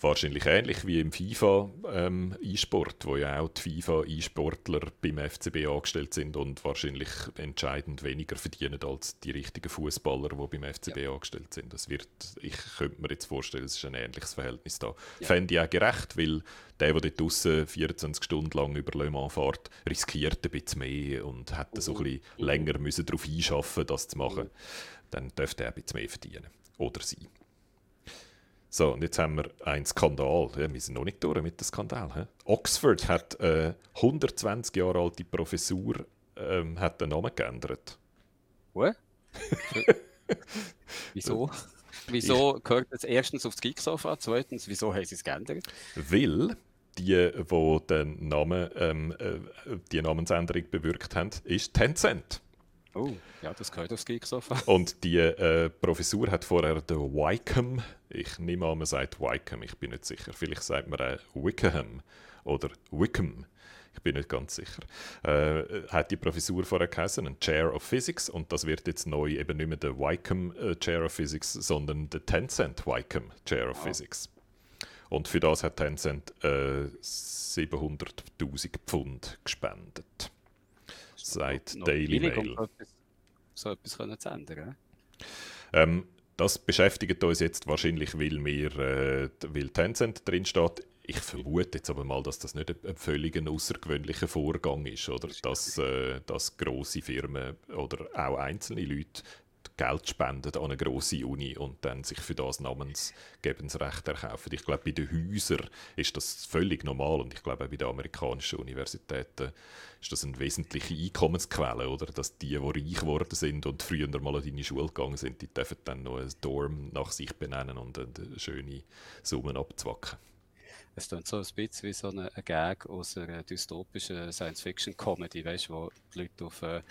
wahrscheinlich ähnlich wie im FIFA-E-Sport, ähm, wo ja auch die FIFA-E-Sportler beim FCB angestellt sind und wahrscheinlich entscheidend weniger verdienen als die richtigen Fußballer, die beim FCB ja. angestellt sind. Das wird, ich könnte mir jetzt vorstellen, es ist ein ähnliches Verhältnis da. Ja. Fände ich auch gerecht, weil der, der dort draußen 24 Stunden lang über Le Mans fährt, riskiert ein bisschen mehr und hätte so ein bisschen mhm. länger müssen darauf einschaffen, das zu machen. Mhm. Dann dürfte er ein bisschen mehr verdienen. Oder sie. So, und jetzt haben wir einen Skandal. Ja, wir sind noch nicht durch mit dem Skandal. He? Oxford hat äh, 120 Jahre alte Professur ähm, hat den Namen geändert. What? Wieso? Wieso ich, gehört es erstens aufs Geeksofa, zweitens, wieso haben sie es geändert? Weil die, die den Namen, ähm, äh, die Namensänderung bewirkt haben, ist Tencent. Oh, ja, das gehört aufs Geeksofa. Und die äh, Professur hat vorher den Wycombe, ich nehme an, man sagt Wycombe, ich bin nicht sicher, vielleicht sagt man auch Wickham oder Wickham ich bin nicht ganz sicher, äh, hat die Professur vorher geheißen, ein Chair of Physics, und das wird jetzt neu eben nicht mehr der Wycombe äh, Chair of Physics, sondern der Tencent Wycombe Chair of oh. Physics. Und für das hat Tencent äh, 700.000 Pfund gespendet. Seit Daily Mail. Um so etwas können zu ändern. Ähm, das beschäftigt uns jetzt wahrscheinlich, weil, wir, äh, weil Tencent drin steht. Ich vermute jetzt aber mal, dass das nicht ein völlig außergewöhnlicher Vorgang ist, oder? Dass, äh, dass grosse Firmen oder auch einzelne Leute Geld spenden an eine grosse Uni und dann sich für das Namensgebensrecht erkaufen. Ich glaube, bei den Häusern ist das völlig normal und ich glaube auch bei den amerikanischen Universitäten ist das eine wesentliche Einkommensquelle, oder? Dass die, die reich geworden sind und früher mal an deine Schule gegangen sind, die dürfen dann noch ein Dorm nach sich benennen und eine schöne Summen abzwacken. Es klingt so ein bisschen wie so ein Gag aus einer dystopischen Science-Fiction-Comedy, weißt du, wo die Leute auf äh,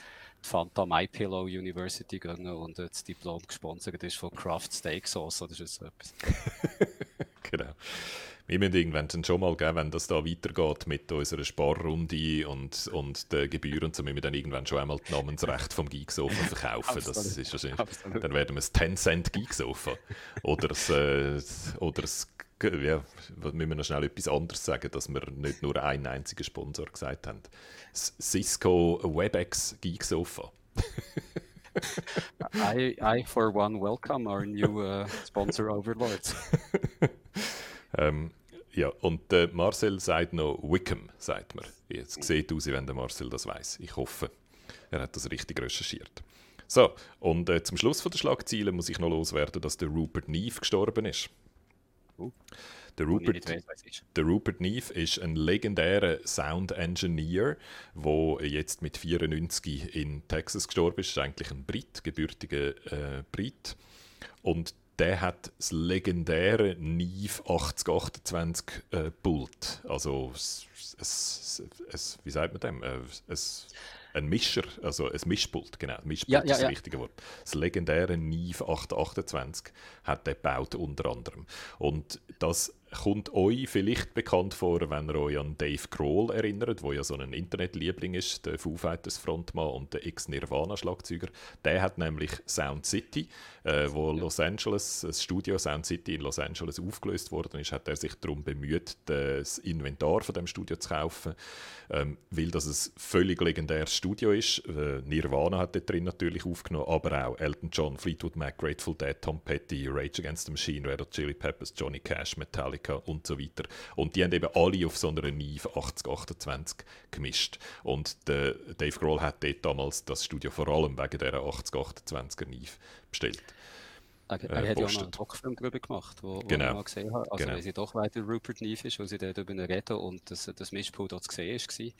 die Fanta My Pillow University gehen und das Diplom gesponsert ist von Kraft Steak Sauce oder so etwas. genau. Wir müssen irgendwann schon mal, geben, wenn das da weitergeht mit unserer Sparrunde und, und den Gebühren, so müssen wir dann irgendwann schon einmal das Namensrecht vom Geeksofa verkaufen. das ist wahrscheinlich, dann werden wir es 10 Cent Geeksofa oder das, äh, oder das ja, müssen wir noch schnell etwas anderes sagen, dass wir nicht nur einen einzigen Sponsor gesagt haben. Cisco WebEx Geek Sofa. I, I, for one, welcome our new uh, sponsor overlords. ähm, ja, und äh, Marcel sagt noch Wickham, sagt man. Jetzt sieht aus, wenn der Marcel das weiß. Ich hoffe, er hat das richtig recherchiert. So, und äh, zum Schluss von der Schlagziele muss ich noch loswerden, dass der Rupert Neve gestorben ist. Der Rupert, der Rupert Neve ist ein legendärer Sound Engineer, der jetzt mit 94 in Texas gestorben ist. ist eigentlich ein Brit, gebürtiger äh, Brit. Und der hat das legendäre Neve 8028 äh, Pult. Also, es, es, es, wie sagt man dem? Äh, es, ein Mischer, also ein Mischpult, genau. Mischpult ja, ja, ist das ja. richtige Wort. Das legendäre Neve 828 hat er gebaut unter anderem. Und das kommt euch vielleicht bekannt vor, wenn ihr euch an Dave Grohl erinnert, wo ja so ein Internetliebling ist, der Foo Fighters Frontmann und der Ex-Nirvana-Schlagzeuger. Der hat nämlich Sound City, äh, wo ja. Los Angeles, das Studio Sound City in Los Angeles aufgelöst worden ist, hat er sich darum bemüht, das Inventar von dem Studio zu kaufen, ähm, weil das ein völlig legendäres Studio ist. Äh, Nirvana hat dort drin natürlich aufgenommen, aber auch Elton John, Fleetwood Mac, Grateful Dead, Tom Petty, Rage Against the Machine, Red Hot Chili Peppers, Johnny Cash, Metallica, Metallica und so weiter. Und die haben eben alle auf so einer Neve 8028 gemischt. Und der Dave Grohl hat dort damals das Studio vor allem wegen dieser 8028er Neve bestellt. Er, er äh, hat ja auch noch einen Doc-Film darüber gemacht, wo, wo genau. ich mal gesehen habe. Also genau. wenn sie doch weiter Rupert Neve ist, wo sie dort über ihn reden und das, das Mischpult dort zu sehen war.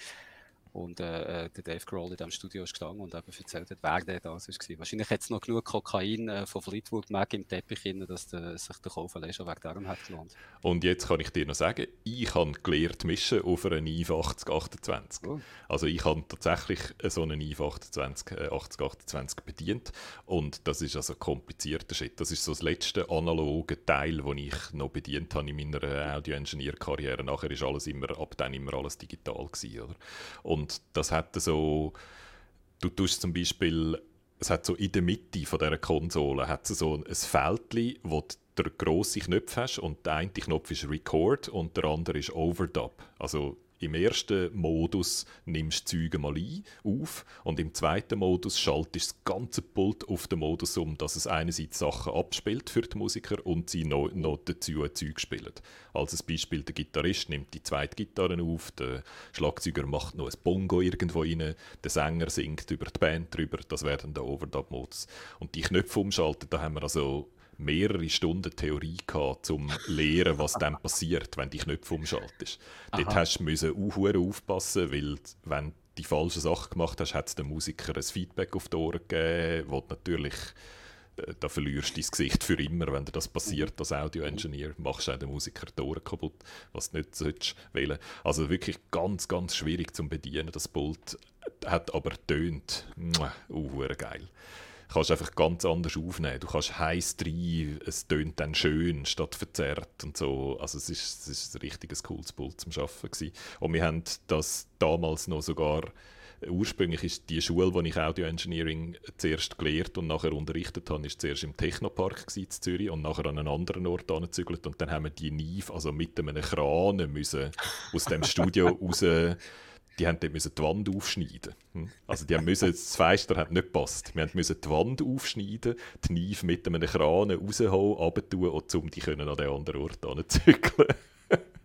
Und äh, äh, der Dave Grohl in diesem Studio ist gestanden und eben erzählt hat, wer der das war. Wahrscheinlich hat es noch genug Kokain äh, von Fleetwood Mac im Teppich drin, dass der, sich der Kauf schon wegen darum hat gelohnt. Und jetzt kann ich dir noch sagen, ich habe gelernt mischen auf einer IF 8028. Oh. Also ich habe tatsächlich so einen IF 8028, äh, 8028 bedient und das ist also komplizierter Shit. Das ist so das letzte analoge Teil, das ich noch bedient habe in meiner Audio-Engineer-Karriere. Nachher ist alles immer, ab dann immer alles digital gewesen, oder? Und und das hat so, du tust zum Beispiel, es hat so in der Mitte von dieser Konsole hat so ein Feld, wo du grosse Knöpfe hast und der eine Knopf ist Record und der andere ist Overdub. Also im ersten Modus nimmst du Züge mal ein, auf und im zweiten Modus schaltest du das ganze Pult auf den Modus um, dass es einerseits Sachen abspielt für die Musiker und sie noch, noch dazu Zeug spielen. Als Beispiel, der Gitarrist nimmt die zweite Gitarre auf, der Schlagzeuger macht noch ein Bongo irgendwo rein, der Sänger singt über die Band drüber, das wäre dann der Overdub-Modus. Und die Knöpfe umschalten, da haben wir also mehrere Stunden Theorie gehabt, um zu lernen, was dann passiert, wenn die Knöpfe umschaltest. Aha. Dort hast du müssen aufpassen, weil wenn du die falsche Sache gemacht hast, hat es dem Musiker ein Feedback auf die Ohren gegeben, wo natürlich da verlierst du dein Gesicht für immer, wenn dir das passiert als Audio-Engineer. Machst du auch den Musiker die Ohren kaputt, was du nicht solltest wählen. Also wirklich ganz, ganz schwierig zu bedienen, das Pult. Hat aber tönt. Uh, geil kannst einfach ganz anders aufnehmen. Du kannst heiß rein, es tönt dann schön statt verzerrt und so. Also es ist, es ist ein richtiges cooles Pult zum Arbeiten gewesen. Und wir haben das damals noch sogar ursprünglich ist die Schule, wo ich Audio Engineering zuerst gelehrt und nachher unterrichtet habe, ist zuerst im Technopark in Zürich und nachher an einen anderen Ort angezügelt und dann haben wir die Nive, also mit einem Kran müssen aus dem Studio raus die haben dort müssen die Wand aufschneiden. Hm? Also die müssen, das Fenster hat nicht gepasst. Wir müssen die Wand aufschneiden, die Knife mit einem Kran rausholen, runter und um die können an den anderen Ort anzügeln.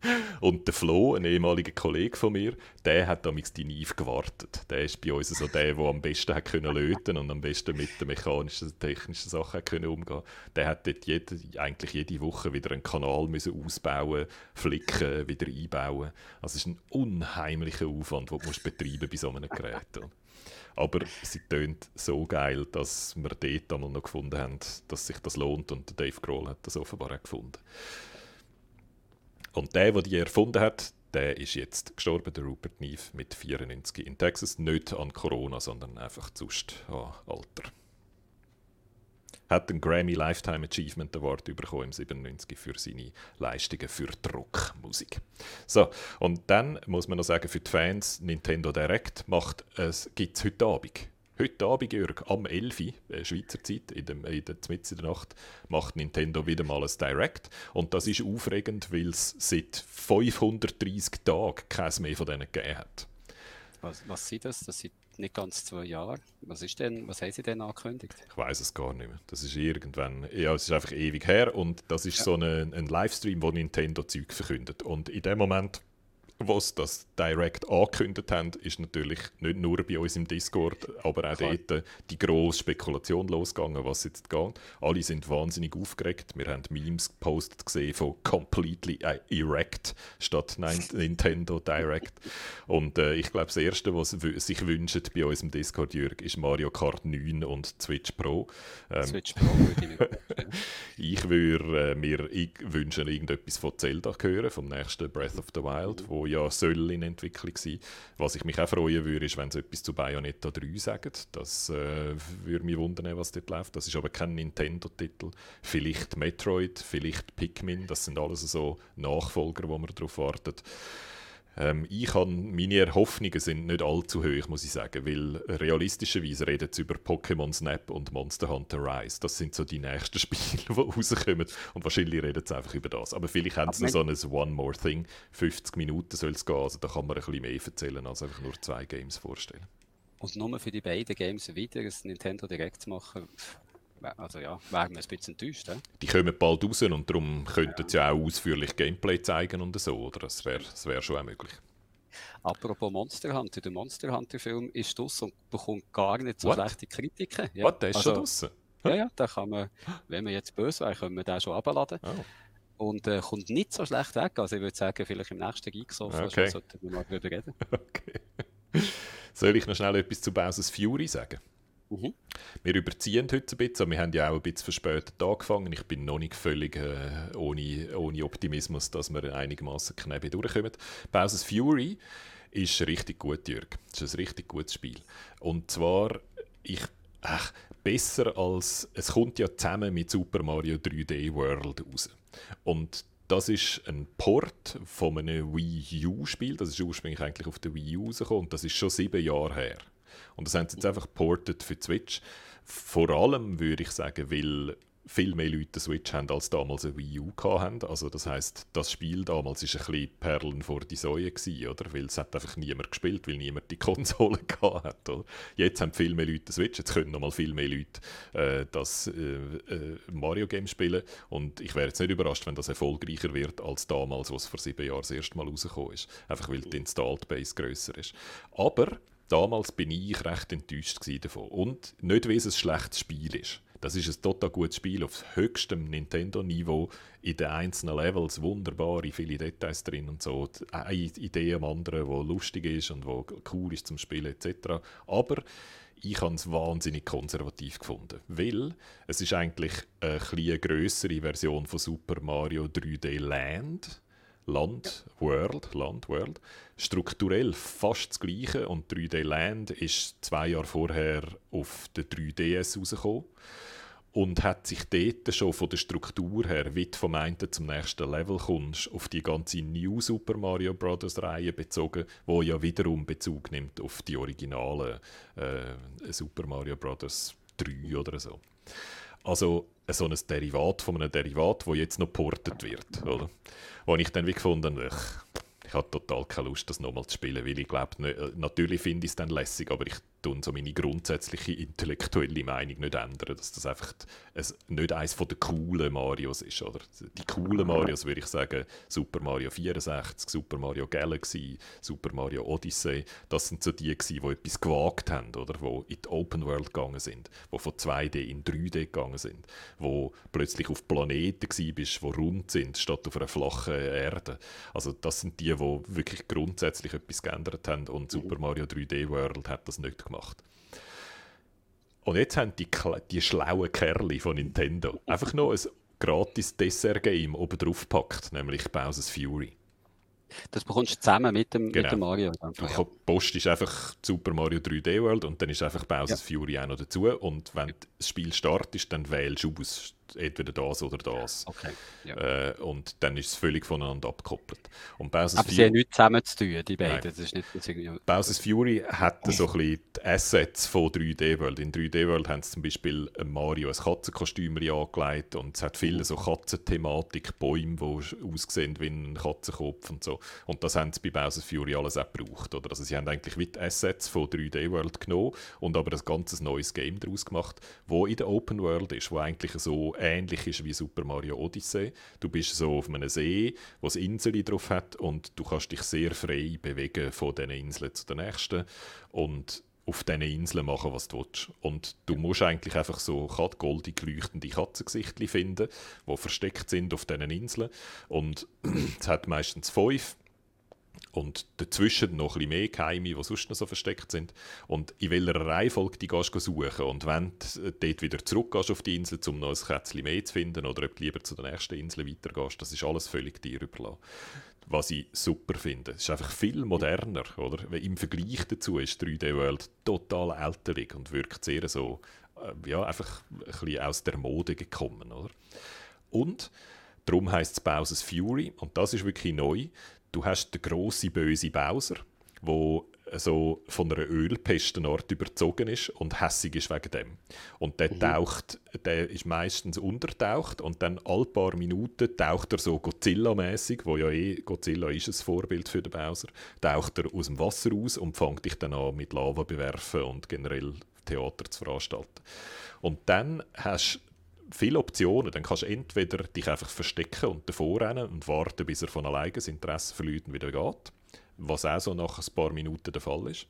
Und der Flo, ein ehemaliger Kollege von mir, der hat damals die Knife gewartet. Der ist bei uns so der, der am besten hat können löten und am besten mit den mechanischen, technischen Sachen können umgehen. Der hat dort jede, eigentlich jede Woche wieder einen Kanal müssen ausbauen, flicken, wieder einbauen. Also es ist ein unheimlicher Aufwand, den du betreiben bei so einem Gerät. Aber sie tönt so geil, dass wir dort einmal noch gefunden haben, dass sich das lohnt und Dave Grohl hat das offenbar auch gefunden. Und der, der die erfunden hat, der ist jetzt gestorben, der Rupert Neve, mit 94 in Texas. Nicht an Corona, sondern einfach sonst an Alter. Hat den Grammy Lifetime Achievement Award bekommen im 97 für seine Leistungen für Druckmusik. So, und dann muss man noch sagen, für die Fans, Nintendo Direct macht es, gibt es heute Abend Heute Abend, Jörg, am 11. Äh, Schweizer Zeit, in, dem, in der Mitte der Nacht, macht Nintendo wieder mal ein Direct. Und das ist aufregend, weil es seit 530 Tagen keins mehr von denen gegeben hat. Was, was sind das? Das sind nicht ganz zwei Jahre. Was, ist denn, was haben sie denn angekündigt? Ich weiß es gar nicht mehr. Das ist irgendwann, ja, es ist einfach ewig her und das ist ja. so ein, ein Livestream, wo Nintendo Zeug verkündet. Und in dem Moment was das Direct angekündigt haben, ist natürlich nicht nur bei uns im Discord, aber auch Klar. dort die grosse Spekulation losgegangen, was jetzt geht. Alle sind wahnsinnig aufgeregt. Wir haben Memes gepostet gesehen von Completely Erect statt Nintendo Direct. Und äh, ich glaube, das Erste, was sich wünscht bei uns im Discord, Jürg, ist Mario Kart 9 und Switch Pro. Ähm, Switch Pro würde ich Ich würde äh, mir wünschen, irgendetwas von Zelda hören, vom nächsten Breath of the Wild, wo ja soll in Entwicklung sein. Was ich mich auch freuen würde, ist, wenn sie etwas zu Bayonetta 3 sagen. Das äh, würde mich wundern, was dort läuft. Das ist aber kein Nintendo-Titel. Vielleicht Metroid, vielleicht Pikmin. Das sind alles so Nachfolger, wo man darauf wartet. Ähm, ich han, meine Hoffnungen sind nicht allzu hoch, muss ich sagen, weil realistischerweise reden sie über Pokémon Snap und Monster Hunter Rise. Das sind so die nächsten Spiele, die rauskommen. Und wahrscheinlich reden sie einfach über das. Aber vielleicht haben sie noch so ein One More Thing. 50 Minuten soll es gehen, also da kann man ein bisschen mehr erzählen, als einfach nur zwei Games vorstellen. Und nur für die beiden Games wieder ein Nintendo Direct zu machen, also ja, wären wir ein bisschen enttäuscht. He? Die kommen bald raus und darum könnten sie ja auch ausführlich Gameplay zeigen und so, oder? Das wäre das wär schon auch möglich. Apropos Monster Hunter, der Monster Hunter Film ist draus und bekommt gar nicht so What? schlechte Kritiken. Ja. Was, der ist also, schon draussen? Ja, ja, da kann man, wenn man jetzt böse wäre, können wir den schon abladen. Oh. Und äh, kommt nicht so schlecht weg. Also ich würde sagen, vielleicht im nächsten Geeksofa okay. sollten wir mal darüber reden. Okay. Soll ich noch schnell etwas zu Bowser's Fury sagen? Mhm. Wir überziehen heute ein bisschen. Wir haben ja auch ein bisschen verspätet angefangen. Ich bin noch nicht völlig äh, ohne, ohne Optimismus, dass wir einigermaßen knapp durchkommen. Bowser's Fury ist richtig gut, Jörg. Es ist ein richtig gutes Spiel. Und zwar, ich, ach, besser als, es kommt ja zusammen mit Super Mario 3D World raus. Und das ist ein Port von einem Wii U-Spiel. Das ist ursprünglich eigentlich auf der Wii U rausgekommen und das ist schon sieben Jahre her. Und das haben sie jetzt einfach ported für Switch. Vor allem würde ich sagen, weil viel mehr Leute Switch haben, als damals eine Wii U hatten. Also das heißt, das Spiel damals war ein bisschen Perlen vor die Säue oder? Weil es hat einfach niemand gespielt, weil niemand die Konsole hat. Oder? Jetzt haben viel mehr Leute Switch, jetzt können noch mal viel mehr Leute äh, das äh, äh, Mario Game spielen und ich wäre jetzt nicht überrascht, wenn das erfolgreicher wird als damals, was vor sieben Jahren das erste Mal rausgekommen ist. Einfach weil die Installed Base grösser ist. Aber damals bin ich recht enttäuscht davon. Und nicht, weil es ein schlechtes Spiel ist. Das ist ein total gutes Spiel auf höchstem Nintendo-Niveau. In den einzelnen Levels wunderbare, viele Details drin und so. Eine Idee am anderen, die lustig ist und wo cool ist zum Spielen etc. Aber ich habe es wahnsinnig konservativ gefunden, weil es ist eigentlich eine eine größere Version von Super Mario 3D Land. Land, World, Land, World. Strukturell fast das Gleiche und 3D Land ist zwei Jahre vorher auf der 3DS rausgekommen und hat sich dort schon von der Struktur her, wie du vom einen zum nächsten Level kommst, auf die ganze New Super Mario Bros. Reihe bezogen, wo ja wiederum Bezug nimmt auf die originale äh, Super Mario Bros. 3 oder so. Also so ein Derivat von einem Derivat, wo jetzt noch portet wird, oder? Wo ich dann wie gefunden, ich, ich habe total keine Lust, das nochmal zu spielen, weil ich glaube, äh, natürlich finde ich es dann lässig, aber ich tun so meine grundsätzliche intellektuelle Meinung nicht ändern, dass das einfach ein, nicht eines der coolen Marios ist. Oder? Die coolen Marios würde ich sagen, Super Mario 64, Super Mario Galaxy, Super Mario Odyssey, das sind so die, die etwas gewagt haben, oder? die in die Open World gegangen sind, die von 2D in 3D gegangen sind, wo plötzlich auf Planeten bist, die rund sind, statt auf einer flachen Erde. Also das sind die, die wirklich grundsätzlich etwas geändert haben und Super Mario 3D World hat das nicht gemacht gemacht. Und jetzt haben die, die schlauen Kerle von Nintendo einfach noch ein gratis Dessert-Game oben drauf gepackt, nämlich Bowser's Fury. Das bekommst du zusammen mit dem, genau. mit dem Mario. Du ja. postest einfach Super Mario 3D World und dann ist einfach Bowser's ja. Fury auch noch dazu. Und wenn ja. das Spiel startet, dann wählst du aus entweder das oder das. Okay. Ja. Äh, und dann ist es völlig voneinander abgekoppelt. Und Bowser's Aber Fury, sie haben nichts zusammen zu tun, die beiden. Das ist nicht, Bowser's Fury hat so ein bisschen die Assets von 3D World. In 3D World haben sie zum Beispiel Mario ein Katzenkostüm angelegt und es hat viele so Katzenthematik, Bäume, die aussehen wie ein Katzenkopf und so. Und das haben sie bei Bowser's Fury alles auch gebraucht. Oder? Also sie haben eigentlich wie die Assets von 3D World genommen und aber ein ganzes neues Game daraus gemacht, wo in der Open World ist, wo eigentlich so ähnlich ist wie Super Mario Odyssey. Du bist so auf einem See, wo es Inseln drauf hat und du kannst dich sehr frei bewegen von diesen Inseln zu den nächsten und auf diesen Inseln machen, was du willst. Und du musst eigentlich einfach so goldig leuchtende Katzengesichter finden, die versteckt sind auf diesen Inseln. Und es hat meistens fünf und dazwischen noch ein mehr Keime, die sonst noch so versteckt sind. Und in welcher Reihenfolge die gehst du suchen. Und wenn du dort wieder zurückgehst auf die Insel, um noch ein Kätzchen mehr zu finden, oder ob du lieber zu der nächsten Insel weitergehst, das ist alles völlig dir überlassen. Was ich super finde. Es ist einfach viel moderner, oder? Im Vergleich dazu ist 3D World total älterig und wirkt sehr so, äh, ja, einfach ein bisschen aus der Mode gekommen, oder? Und Darum heißt es Bowser's Fury und das ist wirklich neu du hast den grossen böse Bowser, der so von einer Ölpestenart überzogen ist und hässig ist wegen dem. Und der mhm. taucht, der ist meistens untertaucht und dann alle paar Minuten taucht er so Godzilla-mäßig, wo ja eh Godzilla ist ein Vorbild für den Bowser, taucht er aus dem Wasser raus und fängt dich dann an mit Lava bewerfen und generell Theater zu veranstalten. Und dann hast du viele Optionen. Dann kannst du entweder dich einfach verstecken und davor rennen und warten, bis er von alleine das Interesse verliert und wieder geht, was auch so nach ein paar Minuten der Fall ist.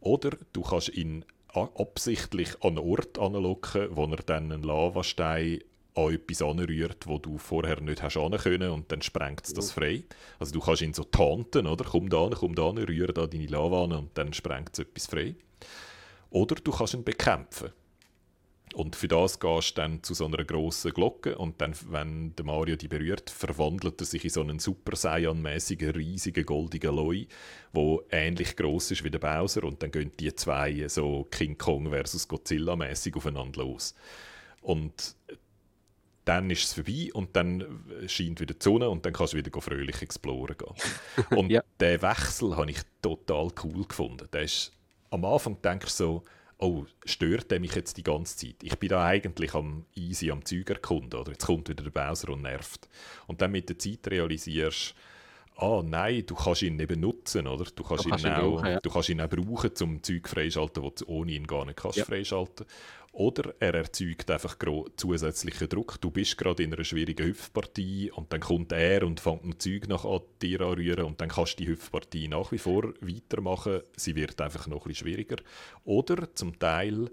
Oder du kannst ihn absichtlich an einen Ort anlocken, wo er dann einen Lavastein an etwas anrührt, wo du vorher nicht hast können und dann sprengt es das frei. Also du kannst ihn so tanten, oder? Komm da komm da rühre da deine Lava an und dann sprengt es etwas frei. Oder du kannst ihn bekämpfen. Und für das gehst du dann zu so einer grossen Glocke und dann, wenn der Mario die berührt, verwandelt er sich in so einen Super Saiyan-mäßigen, riesigen, goldigen Loi, wo ähnlich groß ist wie der Bowser und dann gehen die zwei so King Kong versus Godzilla mäßig aufeinander los. Und dann ist es vorbei und dann scheint wieder die Sonne und dann kannst du wieder fröhlich exploren gehen. Und ja. den Wechsel habe ich total cool gefunden. Der ist, am Anfang denkst du so, oh, stört der mich jetzt die ganze Zeit? Ich bin da eigentlich am easy am Zeug erkunden, oder jetzt kommt wieder der Bowser und nervt. Und dann mit der Zeit realisierst ah nein, du kannst ihn eben nutzen, oder? Du kannst, du kannst ihn, ihn, auch, brauchen, ja. du kannst ihn auch brauchen, um Zeug freischalten, das du ohne ihn gar nicht kannst ja. freischalten. Oder er erzeugt einfach zusätzlichen Druck. Du bist gerade in einer schwierigen Hüpfpartie und dann kommt er und fängt ein Zeug nach an dir anrühren und dann kannst du die Hüpfpartie nach wie vor weitermachen. Sie wird einfach noch ein bisschen schwieriger. Oder zum Teil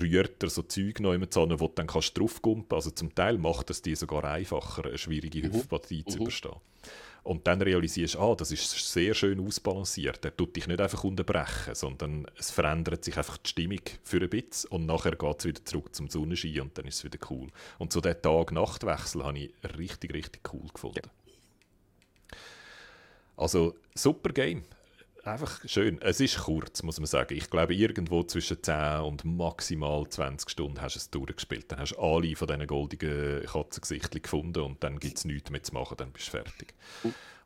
rührt er so Zeug noch immer zusammen, wo du dann kannst draufkumpen. Also zum Teil macht es dir sogar einfacher, eine schwierige mhm. Hüpfpartie mhm. zu überstehen. Und dann realisierst du, ah, das ist sehr schön ausbalanciert. Er tut dich nicht einfach unterbrechen, sondern es verändert sich einfach die Stimmung für ein bisschen und nachher geht es wieder zurück zum Sonnenschein und dann ist es wieder cool. Und so den Tag-Nacht-Wechsel habe ich richtig, richtig cool gefunden. Ja. Also, super Game einfach schön. Es ist kurz, muss man sagen. Ich glaube, irgendwo zwischen 10 und maximal 20 Stunden hast du es durchgespielt. Dann hast du alle von diesen goldigen Katzengesichtchen gefunden und dann gibt es nichts mehr zu machen, dann bist du fertig.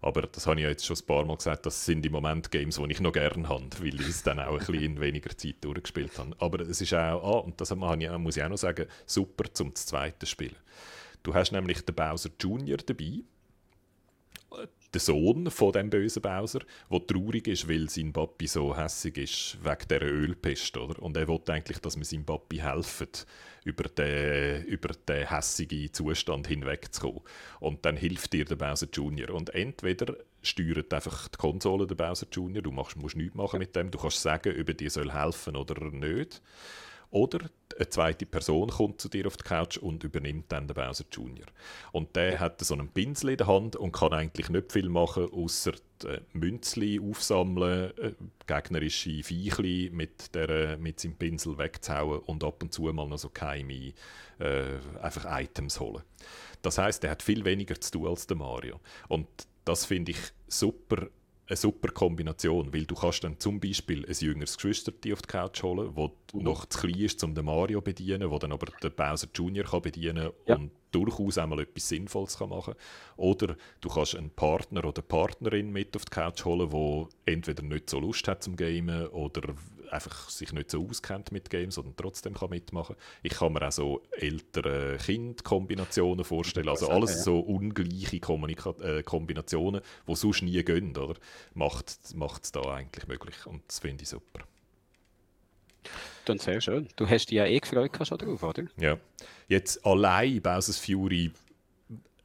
Aber das habe ich ja jetzt schon ein paar Mal gesagt, das sind im Moment Games, die ich noch gerne habe, weil ich es dann auch ein bisschen in weniger Zeit durchgespielt habe. Aber es ist auch, ah, und das muss ich auch noch sagen, super zum zweiten Spielen. Du hast nämlich den Bowser Junior dabei, der Sohn von dem bösen Bowser, der traurig ist, weil sein Papi so hässig ist wegen dieser Ölpest, oder? Und er will eigentlich, dass wir seinem Papi helfen, über den, über den hässigen Zustand hinwegzukommen. Und dann hilft dir der Bowser Junior. Und entweder steuert einfach die Konsole der Bowser Junior, du machst, musst nichts machen mit dem, du kannst sagen, ob er dir soll helfen oder nicht. Oder eine zweite Person kommt zu dir auf die Couch und übernimmt dann den Bowser Junior. Und der hat so einen Pinsel in der Hand und kann eigentlich nicht viel machen, außer äh, Münzli aufsammeln, äh, gegnerische Viechli mit, der, mit seinem Pinsel wegzuhauen und ab und zu mal noch so geheime äh, einfach Items holen. Das heißt, er hat viel weniger zu tun als der Mario. Und das finde ich super eine super Kombination, weil du kannst dann zum Beispiel ein jüngeres Geschwister auf die Couch holen, wo mhm. noch zu klein ist, um den Mario zu bedienen, wo dann aber der Bowser Junior kann bedienen ja. und durchaus einmal etwas Sinnvolles kann machen Oder du kannst einen Partner oder Partnerin mit auf die Couch holen, wo entweder nicht so Lust hat zum Gamen oder einfach sich nicht so auskennt mit Games und trotzdem kann mitmachen. Ich kann mir auch so ältere Kind-Kombinationen vorstellen, also alles so ungleiche Kommunika äh, Kombinationen, die sonst nie gehen, oder? Macht es da eigentlich möglich und das finde ich super. Dann sehr schön. Du hast dich ja eh gefreut schon drauf, oder? Ja. Jetzt allein Bowser's Fury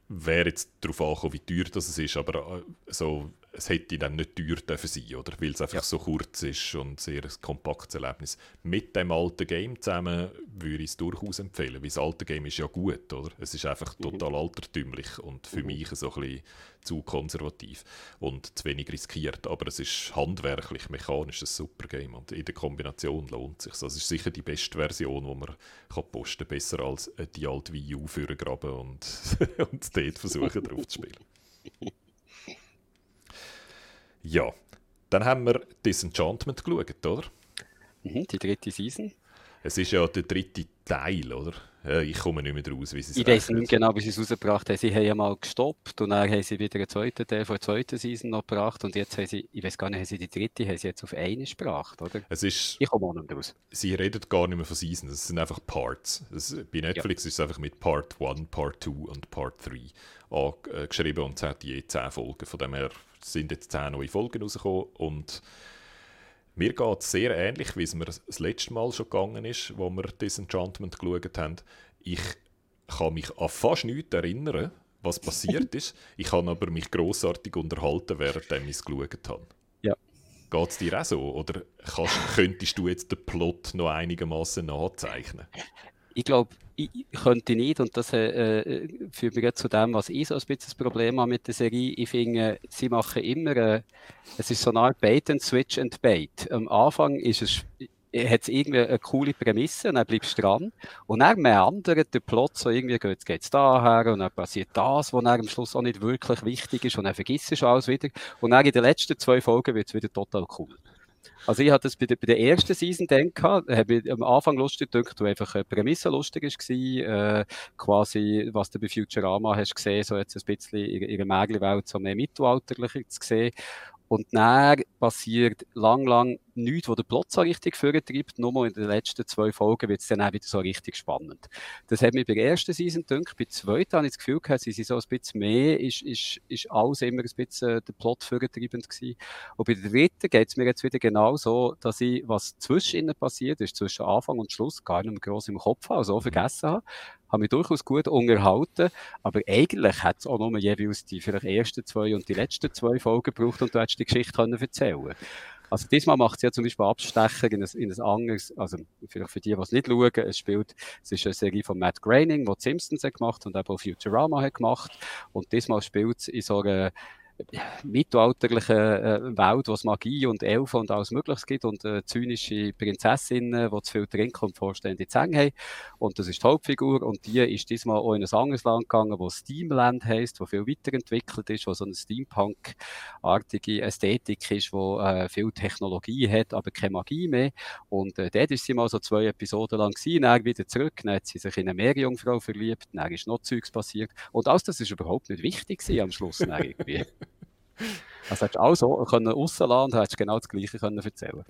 wäre jetzt darauf angekommen, wie teuer das ist, aber äh, so es hätte dann nicht teuer dürfen sein, oder? Weil es einfach ja. so kurz ist und sehr ein kompaktes Erlebnis. Mit dem alten Game zusammen würde ich es durchaus empfehlen, weil das alte Game ist ja gut, oder? Es ist einfach mhm. total altertümlich und für mhm. mich so ein bisschen zu konservativ und zu wenig riskiert. Aber es ist handwerklich, mechanisch ein super Game und in der Kombination lohnt es sich. Also es ist sicher die beste Version, die man kann posten kann. Besser als die alte Wii U für graben und, und dort versuchen drauf zu spielen. Ja, dann haben wir Disenchantment geschaut, oder? Mhm, die dritte Season. Es ist ja der dritte Teil, oder? Ich komme nicht mehr raus, wie sie es Ich weiß nicht genau, wie sie es rausgebracht haben. Sie haben ja mal gestoppt und dann haben sie wieder einen zweiten Teil von der zweiten Season noch gebracht und jetzt haben sie, ich weiß gar nicht, haben sie die dritte, haben sie jetzt auf eine gebracht, oder? Es ist, ich komme auch nicht raus. Sie reden gar nicht mehr von Seasons, es sind einfach Parts. Es, bei Netflix ja. ist es einfach mit Part 1, Part 2 und Part 3 geschrieben und es hat je 10 Folgen. Von dem her sind jetzt 10 neue Folgen rausgekommen und mir geht es sehr ähnlich, wie es mir das letzte Mal schon gegangen ist, wo wir Disenchantment geschaut haben. Ich kann mich an fast nichts erinnern, was passiert ist. Ich kann aber mich grossartig unterhalten, während ich es geschaut habe. Ja. Geht es dir auch so? Oder kannst, könntest du jetzt den Plot noch einigermaßen nachzeichnen? Ich glaube, ich könnte nicht, und das äh, äh führt mich zu dem, was ich so ein bisschen das Problem habe mit der Serie. Ich finde, sie machen immer, äh, es ist so eine Art Bait and Switch and Bait. Am Anfang ist es, hat es irgendwie eine coole Prämisse und dann bleibst du dran. Und dann meandert der Plot so irgendwie, geht es daher und dann passiert das, was am Schluss auch nicht wirklich wichtig ist und dann vergisst du alles wieder. Und dann in den letzten zwei Folgen wird es wieder total cool. Also ich hatte das bei der, bei der ersten Season gedacht, habe ich am Anfang lustig gedacht, wo einfach eine Prämisse lustig war, äh, quasi, was du bei Futurama hast gesehen, so jetzt ein bisschen in ihrer Mägelwelt so mehr mittelalterlicher zu sehen. Und dann passiert lang, lang nichts, wo der Plot so richtig vortreibt. Nur mal in den letzten zwei Folgen wird es dann auch wieder so richtig spannend. Das hat mich bei der ersten Season gedacht. Bei der zweiten habe ich das Gefühl gehabt, sie sind so ein bisschen mehr, ist, ist, ist alles immer ein bisschen äh, der Plot vortreibend gewesen. Und bei der dritten geht es mir jetzt wieder genau so, dass ich, was zwischen ihnen passiert ist, zwischen Anfang und Schluss, gar nicht mehr gross im Kopf habe, also vergessen habe habe mich durchaus gut unterhalten, aber eigentlich hat es auch nur jeweils die vielleicht ersten zwei und die letzten zwei Folgen gebraucht und du hättest die Geschichte können erzählen also diesmal macht es ja zum Beispiel Abstecher in ein, in ein anderes, also vielleicht für die, die es nicht schauen, es spielt, es ist eine Serie von Matt Groening, die Simpsons hat gemacht und auch Futurama hat gemacht. Und diesmal spielt es in so einer mittelalterlichen äh, Welt, wo es Magie und Elfen und alles Mögliche gibt und äh, zynische Prinzessinnen, die zu viel trinken und vorstehende Zähne haben. Und das ist die Hauptfigur und die ist diesmal auch in ein anderes Land gegangen, wo Steamland heisst, wo viel weiterentwickelt ist, wo so eine Steampunk-artige Ästhetik ist, wo äh, viel Technologie hat, aber keine Magie mehr. Und äh, dort ist sie mal so zwei Episoden lang gewesen, dann wieder zurück, dann hat sie sich in eine Meerjungfrau verliebt, dann ist noch Zeugs passiert. Und alles das ist überhaupt nicht wichtig am Schluss irgendwie. Also hättest du alles können rauslassen und hättest genau das Gleiche können erzählen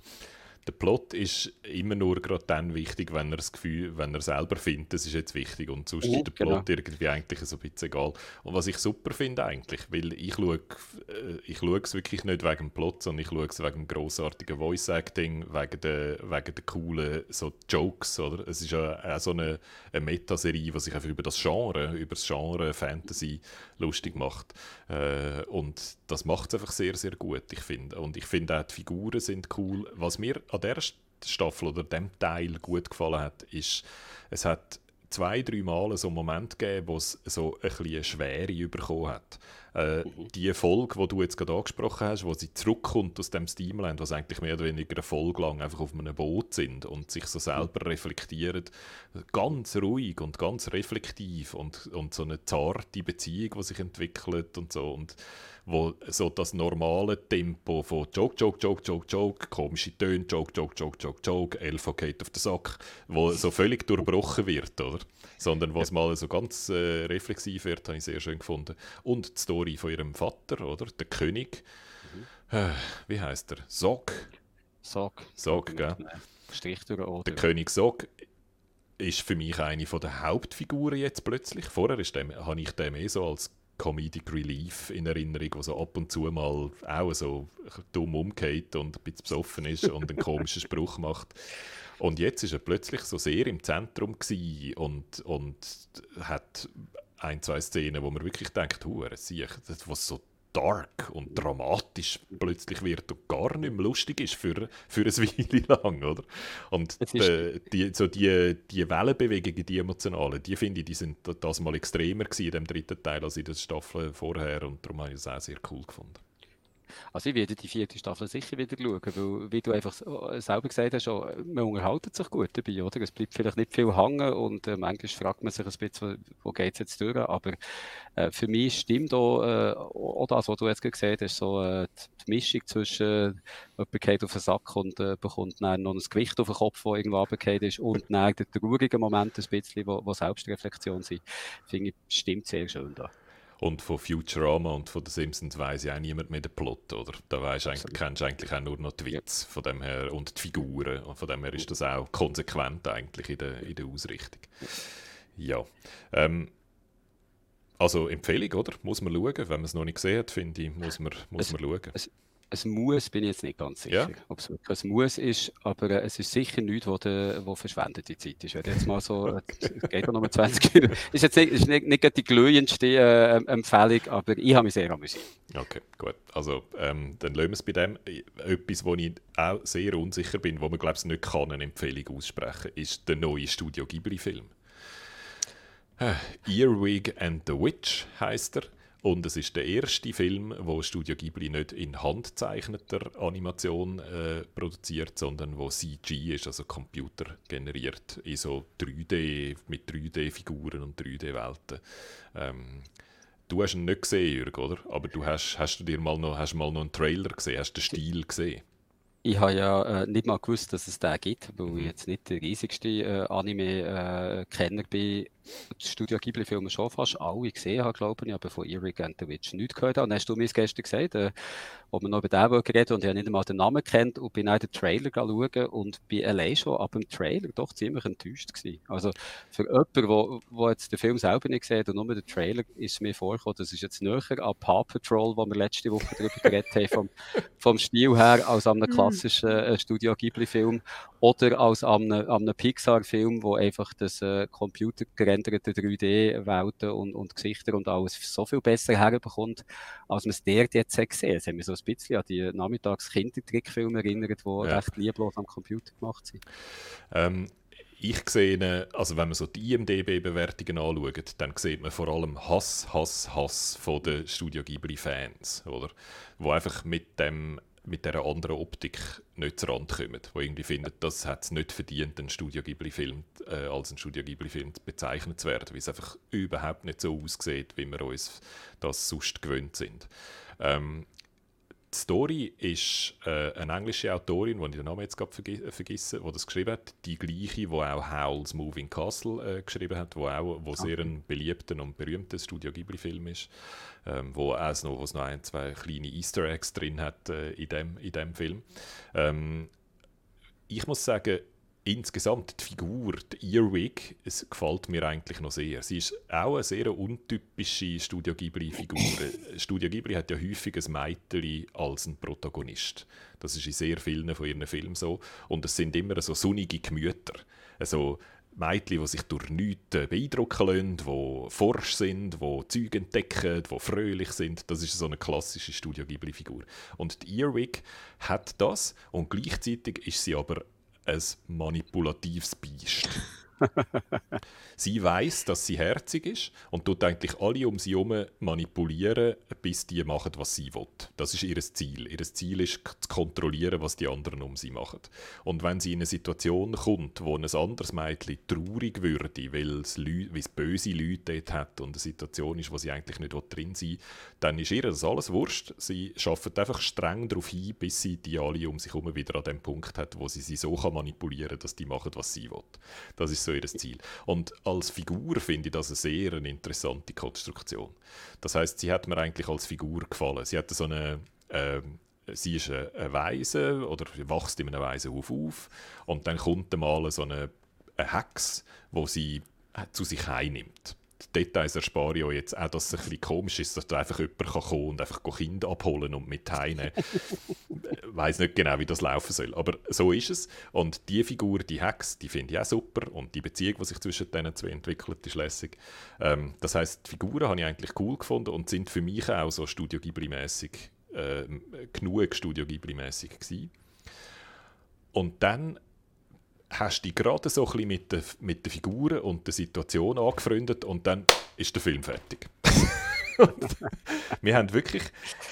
der Plot ist immer nur gerade dann wichtig, wenn er das Gefühl, wenn er selber findet, das ist jetzt wichtig und sonst ist der Plot genau. irgendwie eigentlich so ein bisschen egal. Und was ich super finde eigentlich, weil ich schaue, äh, ich schaue es wirklich nicht wegen dem Plot, sondern ich schaue es wegen dem grossartigen Voice-Acting, wegen der, wegen der coolen so Jokes, oder? Es ist ja auch so eine, eine Metaserie, die sich einfach über das Genre, über das Genre Fantasy lustig macht. Äh, und das macht es einfach sehr, sehr gut, ich finde. Und ich finde auch, die Figuren sind cool. Was mir an der Staffel oder dem Teil gut gefallen hat, ist, es hat zwei, drei Mal so einen Moment gegeben, wo es so ein bisschen eine Schwere bekommen hat. Äh, mhm. Die Folge, die du jetzt gerade angesprochen hast, wo sie zurückkommt aus dem Steamland, was eigentlich mehr oder weniger eine Folge lang einfach auf einem Boot sind und sich so selber reflektieren, ganz ruhig und ganz reflektiv und, und so eine zarte Beziehung, die sich entwickelt und so. Und wo so das normale Tempo von Joke, Joke, Joke, Joke, Joke, komische Töne, Joke, Joke, Joke, Joke, Joke, Elfo geht auf den Sack, wo so völlig durchbrochen wird, oder? Sondern was mal so ganz äh, reflexiv wird, habe ich sehr schön gefunden. Und die Story von ihrem Vater, oder? Der König. Mhm. Äh, wie heißt er? Sog. Sog. Sog, gell? Strich durch oder? Der König Sog ist für mich eine der Hauptfiguren jetzt plötzlich. Vorher ist dem, habe ich den mehr so als Comedic Relief in Erinnerung, wo so ab und zu mal auch so dumm umgeht und ein bisschen besoffen ist und einen komischen Spruch macht. Und jetzt ist er plötzlich so sehr im Zentrum und, und hat ein, zwei Szenen, wo man wirklich denkt, hure, das was so dark und dramatisch plötzlich wird und gar nicht mehr lustig ist für, für eine Weile lang, oder? Und die, die, so die, die Wellenbewegungen, die emotionalen, die finde ich, die sind das mal extremer gewesen in dem dritten Teil als in der Staffel vorher und darum habe ich es auch sehr cool gefunden. Also ich werde die vierte Staffel sicher wieder schauen, weil, wie du einfach äh, selber gesagt hast, man unterhaltet sich gut dabei, oder? Es bleibt vielleicht nicht viel hängen und äh, manchmal fragt man sich ein bisschen, wo geht es jetzt durch, aber äh, für mich stimmt auch, äh, auch das, was du jetzt gesagt hast, so äh, die Mischung zwischen äh, jemand geht auf den Sack und äh, bekommt dann noch ein Gewicht auf den Kopf, das irgendwo runtergefallen ist und dann der traurige Moment ein bisschen, wo, wo Selbstreflexion sind, finde ich, stimmt sehr schön da. Und von Futurama und von den Simpsons weiß ja auch niemand mehr den Plot, oder? Da weißt eigentlich, kennst du eigentlich auch nur noch die Witze von dem her und die Figuren. Und von dem her ist das auch konsequent eigentlich in der, in der Ausrichtung. Ja. Ähm, also Empfehlung, oder? Muss man schauen. Wenn man es noch nicht gesehen hat, finde ich, muss man, muss man schauen. Es, es muss, bin ich jetzt nicht ganz sicher, ja. ob es wirklich ein Muss ist, aber äh, es ist sicher nichts, wo, de, wo verschwendete Zeit ist. Wenn jetzt mal so, äh, es geht noch 20 Minuten, ist jetzt nicht, ist nicht, nicht die glühendste äh, Empfehlung, aber ich habe mich sehr amüsiert. Okay, gut. Also ähm, dann lassen wir es bei dem. Etwas, wo ich auch sehr unsicher bin, wo man glaube ich nicht kann, eine Empfehlung aussprechen, ist der neue Studio Ghibli-Film. Äh, Earwig and the Witch heißt er. Und es ist der erste Film, wo Studio Ghibli nicht in handzeichneter Animation äh, produziert, sondern wo CG ist, also Computer generiert, in so 3D, mit 3D-Figuren und 3D-Welten. Ähm, du hast ihn nicht gesehen, Jürg, oder? Aber du hast, hast du dir mal noch, hast mal noch einen Trailer gesehen, hast den Stil gesehen? Ich habe ja äh, nicht mal gewusst, dass es den gibt, weil mhm. ich jetzt nicht der riesigste äh, Anime-Kenner äh, Studio Ghibli-Filme schon fast alle gesehen habe, glaube ich, aber von Erik and the Witch nichts gehört habe. Und hast du mir gestern gesagt, äh, ob man noch über den reden und ich habe nicht einmal den Namen kennt und bin auch den Trailer schauen und bin allein schon ab dem Trailer doch ziemlich enttäuscht gewesen. Also für jemanden, der jetzt den Film selber nicht gesehen hat und nur den Trailer, ist mir vorgekommen, das ist jetzt näher an Paw Patrol, wo wir letzte Woche darüber geredet haben, vom, vom Stil her, als an einem mhm. klassischen äh, Studio Ghibli-Film oder als an einem, einem Pixar-Film, wo einfach das äh, Computergerät gerenderte 3D-Welten und, und Gesichter und alles so viel besser herbekommt, als man es dort jetzt gesehen hat. Es hat mich so ein bisschen an die nachmittags Kindertrickfilme erinnert, die ja. recht lieblos am Computer gemacht sind. Ähm, ich sehe, also wenn man so die IMDB-Bewertungen anschaut, dann sieht man vor allem Hass, Hass, Hass von den Studio Ghibli-Fans, oder? Wo einfach mit dem mit dieser anderen Optik nicht zu Rand kommen, wo irgendwie finden, das hat es nicht verdient, ein Studio Ghibli-Film äh, als ein Studio Ghibli-Film bezeichnet zu werden, weil es einfach überhaupt nicht so aussieht, wie wir uns das sonst gewöhnt sind. Ähm, die Story ist äh, eine englische Autorin, die ich den Namen jetzt gerade vergi äh, vergesse, die das geschrieben hat. Die gleiche, die auch Howl's Moving Castle äh, geschrieben hat, wo auch wo sehr ein beliebter und berühmter Studio Ghibli-Film ist, ähm, wo es noch, noch ein, zwei kleine Easter Eggs drin hat äh, in, dem, in dem Film. Ähm, ich muss sagen, insgesamt die Figur, die Earwig, es gefällt mir eigentlich noch sehr. Sie ist auch eine sehr untypische Studio Ghibli-Figur. Studio Ghibli hat ja häufig ein Mädchen als ein Protagonist. Das ist in sehr vielen von ihren Filmen so. Und es sind immer so sonnige Gemüter. Also Mädchen, die sich durch nichts beeindrucken lassen, die forsch sind, die Züge entdecken, die fröhlich sind. Das ist so eine klassische Studio Ghibli-Figur. Und die Earwig hat das und gleichzeitig ist sie aber ein manipulatives Biest. sie weiß, dass sie herzig ist und tut eigentlich alle um sie herum manipulieren, bis die machen, was sie will. Das ist ihr Ziel. Ihr Ziel ist zu kontrollieren, was die anderen um sie machen. Und wenn sie in eine Situation kommt, wo ein anderes Mädchen traurig würde, weil es, weil es böse Leute dort hat und eine Situation ist, wo sie eigentlich nicht drin sein will, dann ist ihr das alles wurscht. Sie arbeitet einfach streng darauf hin, bis sie die alle um sich herum wieder an dem Punkt hat, wo sie sie so manipulieren kann, dass die machen, was sie will. Das ist so ihr Ziel. Und als Figur finde ich das eine sehr eine interessante Konstruktion. Das heißt, sie hat mir eigentlich als Figur gefallen. Sie hat so eine äh, sie ist eine Weise oder wächst in einem Waisenhof auf und dann kommt mal so eine, eine Hex, wo sie zu sich einnimmt die Details erspare ich euch jetzt auch, dass es ein bisschen komisch ist, dass da einfach jemand kann kommen und einfach Kinder abholen und mit ich weiß nicht genau, wie das laufen soll, aber so ist es. Und die Figur, die Hex, die finde ich auch super und die Beziehung, die sich zwischen diesen zwei entwickelt, ist lässig. Ähm, das heißt, die Figuren habe ich eigentlich cool gefunden und sind für mich auch so Studio Ghibli-mäßig, äh, genug Studio Ghibli-mäßig gewesen. Und dann hast dich gerade so ein bisschen mit den, mit den Figuren und der Situation angefreundet und dann ist der Film fertig. wir haben wirklich,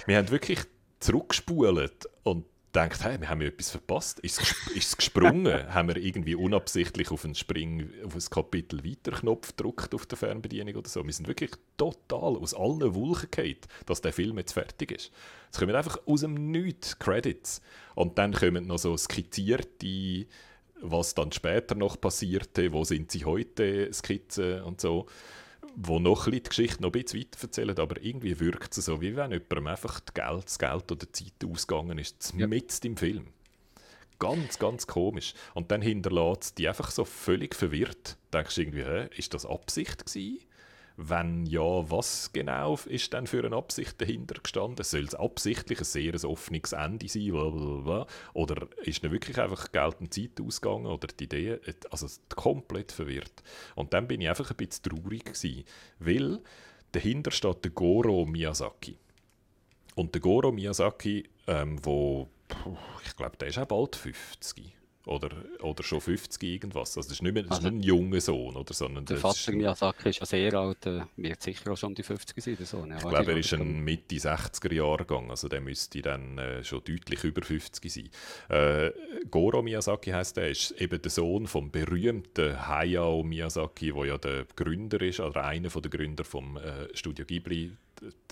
wir haben wirklich zurückgespult und gedacht, hey, wir haben etwas verpasst. Ist es gesprungen? haben wir irgendwie unabsichtlich auf einen Spring, auf ein Kapitel weiter gedrückt auf der Fernbedienung oder so? Wir sind wirklich total aus allen Wolken gefallen, dass der Film jetzt fertig ist. Es kommen einfach aus dem Nichts Credits. Und dann kommen noch so skizzierte was dann später noch passierte, wo sind sie heute, Skizzen und so, wo noch ein die Geschichte noch ein bisschen weiter erzählen, aber irgendwie wirkt es so, wie wenn jemandem einfach das Geld, das Geld oder die Zeit ausgegangen ist, ja. mitten im Film. Ganz, ganz komisch. Und dann hinterlässt die einfach so völlig verwirrt. Denkst du irgendwie, hä, ist das Absicht gewesen? Wenn ja, was genau ist denn für eine Absicht dahinter gestanden? Soll es absichtlich ein sehr offenes Ende sein? Blablabla? Oder ist nicht wirklich einfach Geld und Zeit ausgegangen? Oder die Idee? Also komplett verwirrt. Und dann bin ich einfach ein bisschen traurig gewesen, weil dahinter steht der Goro Miyazaki. Und der Goro Miyazaki, ähm, wo ich glaube, der ist auch bald 50 oder, oder schon 50 irgendwas. Also das ist nicht, mehr, das also, ist nicht ein junger Sohn, oder, sondern der Vater Miyazaki ist ja sehr alt, wird sicher auch schon die 50 sein. Der Sohn. Ja, ich glaube, er ist ein Mitte 60er Jahrgang, also der müsste dann äh, schon deutlich über 50 sein. Äh, Goro Miyazaki heißt er, ist eben der Sohn vom berühmten Hayao Miyazaki, der ja der Gründer ist, oder einer der Gründer vom äh, Studio Ghibli,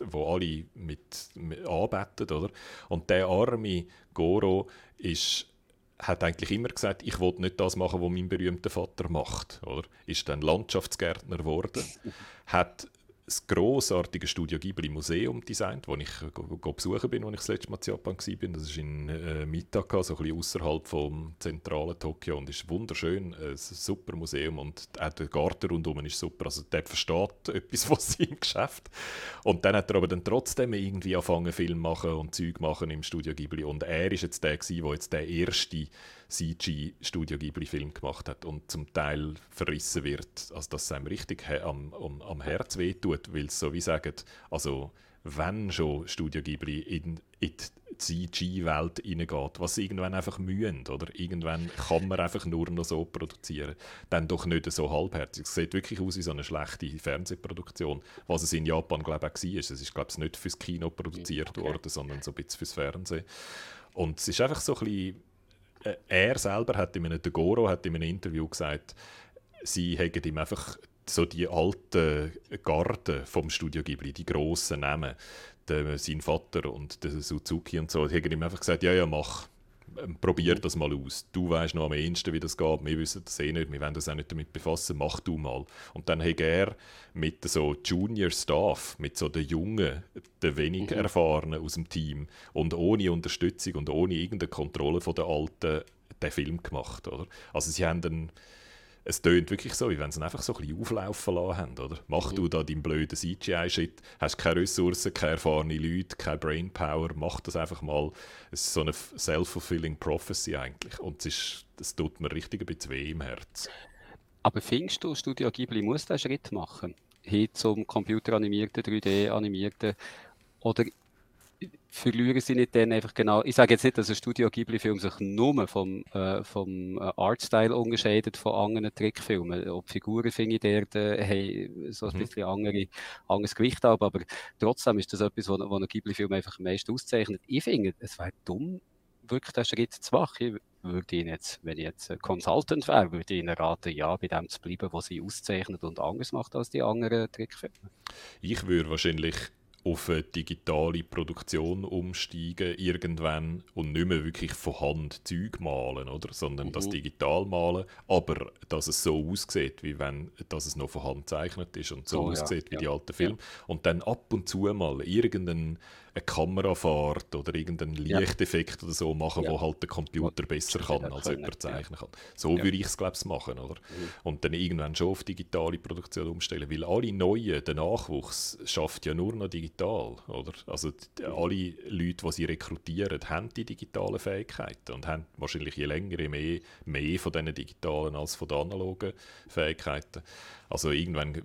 wo alle mit, mit anbeten, oder? Und der arme Goro ist hat eigentlich immer gesagt, ich wollte nicht das machen, was mein berühmter Vater macht. Oder? Ist dann Landschaftsgärtner geworden, hat das grossartige Studio Ghibli Museum designt, das ich besuchen bin, als ich das letzte Mal in Japan war. Das ist in äh, Mitaka, so ein bisschen außerhalb vom zentralen Tokio und ist wunderschön, ein super Museum und auch der Garten rundherum ist super. Also der versteht etwas von seinem Geschäft. Und dann hat er aber dann trotzdem irgendwie angefangen, Film machen und Zeug machen im Studio Ghibli und er ist jetzt der der jetzt der erste CG-Studio Ghibli-Film gemacht hat und zum Teil verrissen wird, also dass es einem richtig am, am, am Herz wehtut, weil es so wie sagen, also wenn schon Studio Ghibli in, in CG-Welt reingeht, was irgendwann einfach mühen, oder? Irgendwann kann man einfach nur noch so produzieren. Dann doch nicht so halbherzig. Es sieht wirklich aus wie so eine schlechte Fernsehproduktion, was es in Japan, glaube ich, auch war. Es ist, glaube ich, nicht fürs Kino produziert okay. worden, sondern so ein bisschen fürs Fernsehen. Und es ist einfach so ein bisschen, er selber hat in einem, der Goro hat in einem Interview gesagt, sie hätten ihm einfach so die alten Garten vom Studio Ghibli, die grossen Namen, sein Vater und der Suzuki und so, die haben ihm einfach gesagt, ja, ja, mach, probier das mal aus. Du weißt noch am ehesten, wie das geht. Wir wissen das eh nicht. Wir wollen uns auch nicht damit befassen. Mach du mal. Und dann hat er mit so Junior Staff, mit so den Jungen, den wenig mhm. Erfahrenen aus dem Team und ohne Unterstützung und ohne irgendeine Kontrolle von den Alten den Film gemacht. Oder? Also sie haben dann es tönt wirklich so, wie wenn sie einfach so ein bisschen auflaufen lassen haben. Oder? Mach mhm. du da deinen blöden CGI-Shit, hast keine Ressourcen, keine erfahrenen Leute, keine Brainpower, mach das einfach mal. Es ist so eine self-fulfilling prophecy eigentlich. Und es, ist, das tut mir richtig ein bisschen weh im Herz. Aber findest du, Studio Ghibli muss diesen Schritt machen? Hin zum computeranimierten, 3D-animierten? Oder verlieren sie nicht dann einfach genau, ich sage jetzt nicht, dass ein Studio Ghibli-Film sich nur vom, äh, vom äh, Artstyle unterscheidet von anderen Trickfilmen. Ob Figuren, finde ich, dort äh, haben so ein mhm. bisschen andere, anderes Gewicht haben, aber trotzdem ist das etwas, was ein Ghibli-Film einfach am meisten auszeichnet. Ich finde, es wäre dumm, wirklich den Schritt zu machen. Ich würde Ihnen jetzt, wenn ich jetzt Consultant wäre, würde ich Ihnen raten, ja, bei dem zu bleiben, was sie auszeichnet und anders macht als die anderen Trickfilme. Ich würde wahrscheinlich auf eine digitale Produktion umsteigen irgendwann und nicht mehr wirklich von Hand Zeug malen, oder? sondern mhm. das digital malen, aber dass es so aussieht, wie wenn dass es noch von Hand gezeichnet ist und so oh, aussieht ja. wie ja. die alten Filme. Ja. Und dann ab und zu mal irgendeinen eine Kamerafahrt oder irgendeinen Lichteffekt ja. oder so machen, ja. wo halt der Computer besser kann, als jemand zeichnen kann. So würde ich es, glaube ich, machen. Oder? Mhm. Und dann irgendwann schon auf digitale Produktion umstellen, weil alle Neuen, der Nachwuchs, schafft ja nur noch digital. Oder? Also die, alle Leute, die sie rekrutieren, haben die digitalen Fähigkeiten und haben wahrscheinlich je länger, je mehr, mehr von diesen digitalen als von den analogen Fähigkeiten. Also irgendwann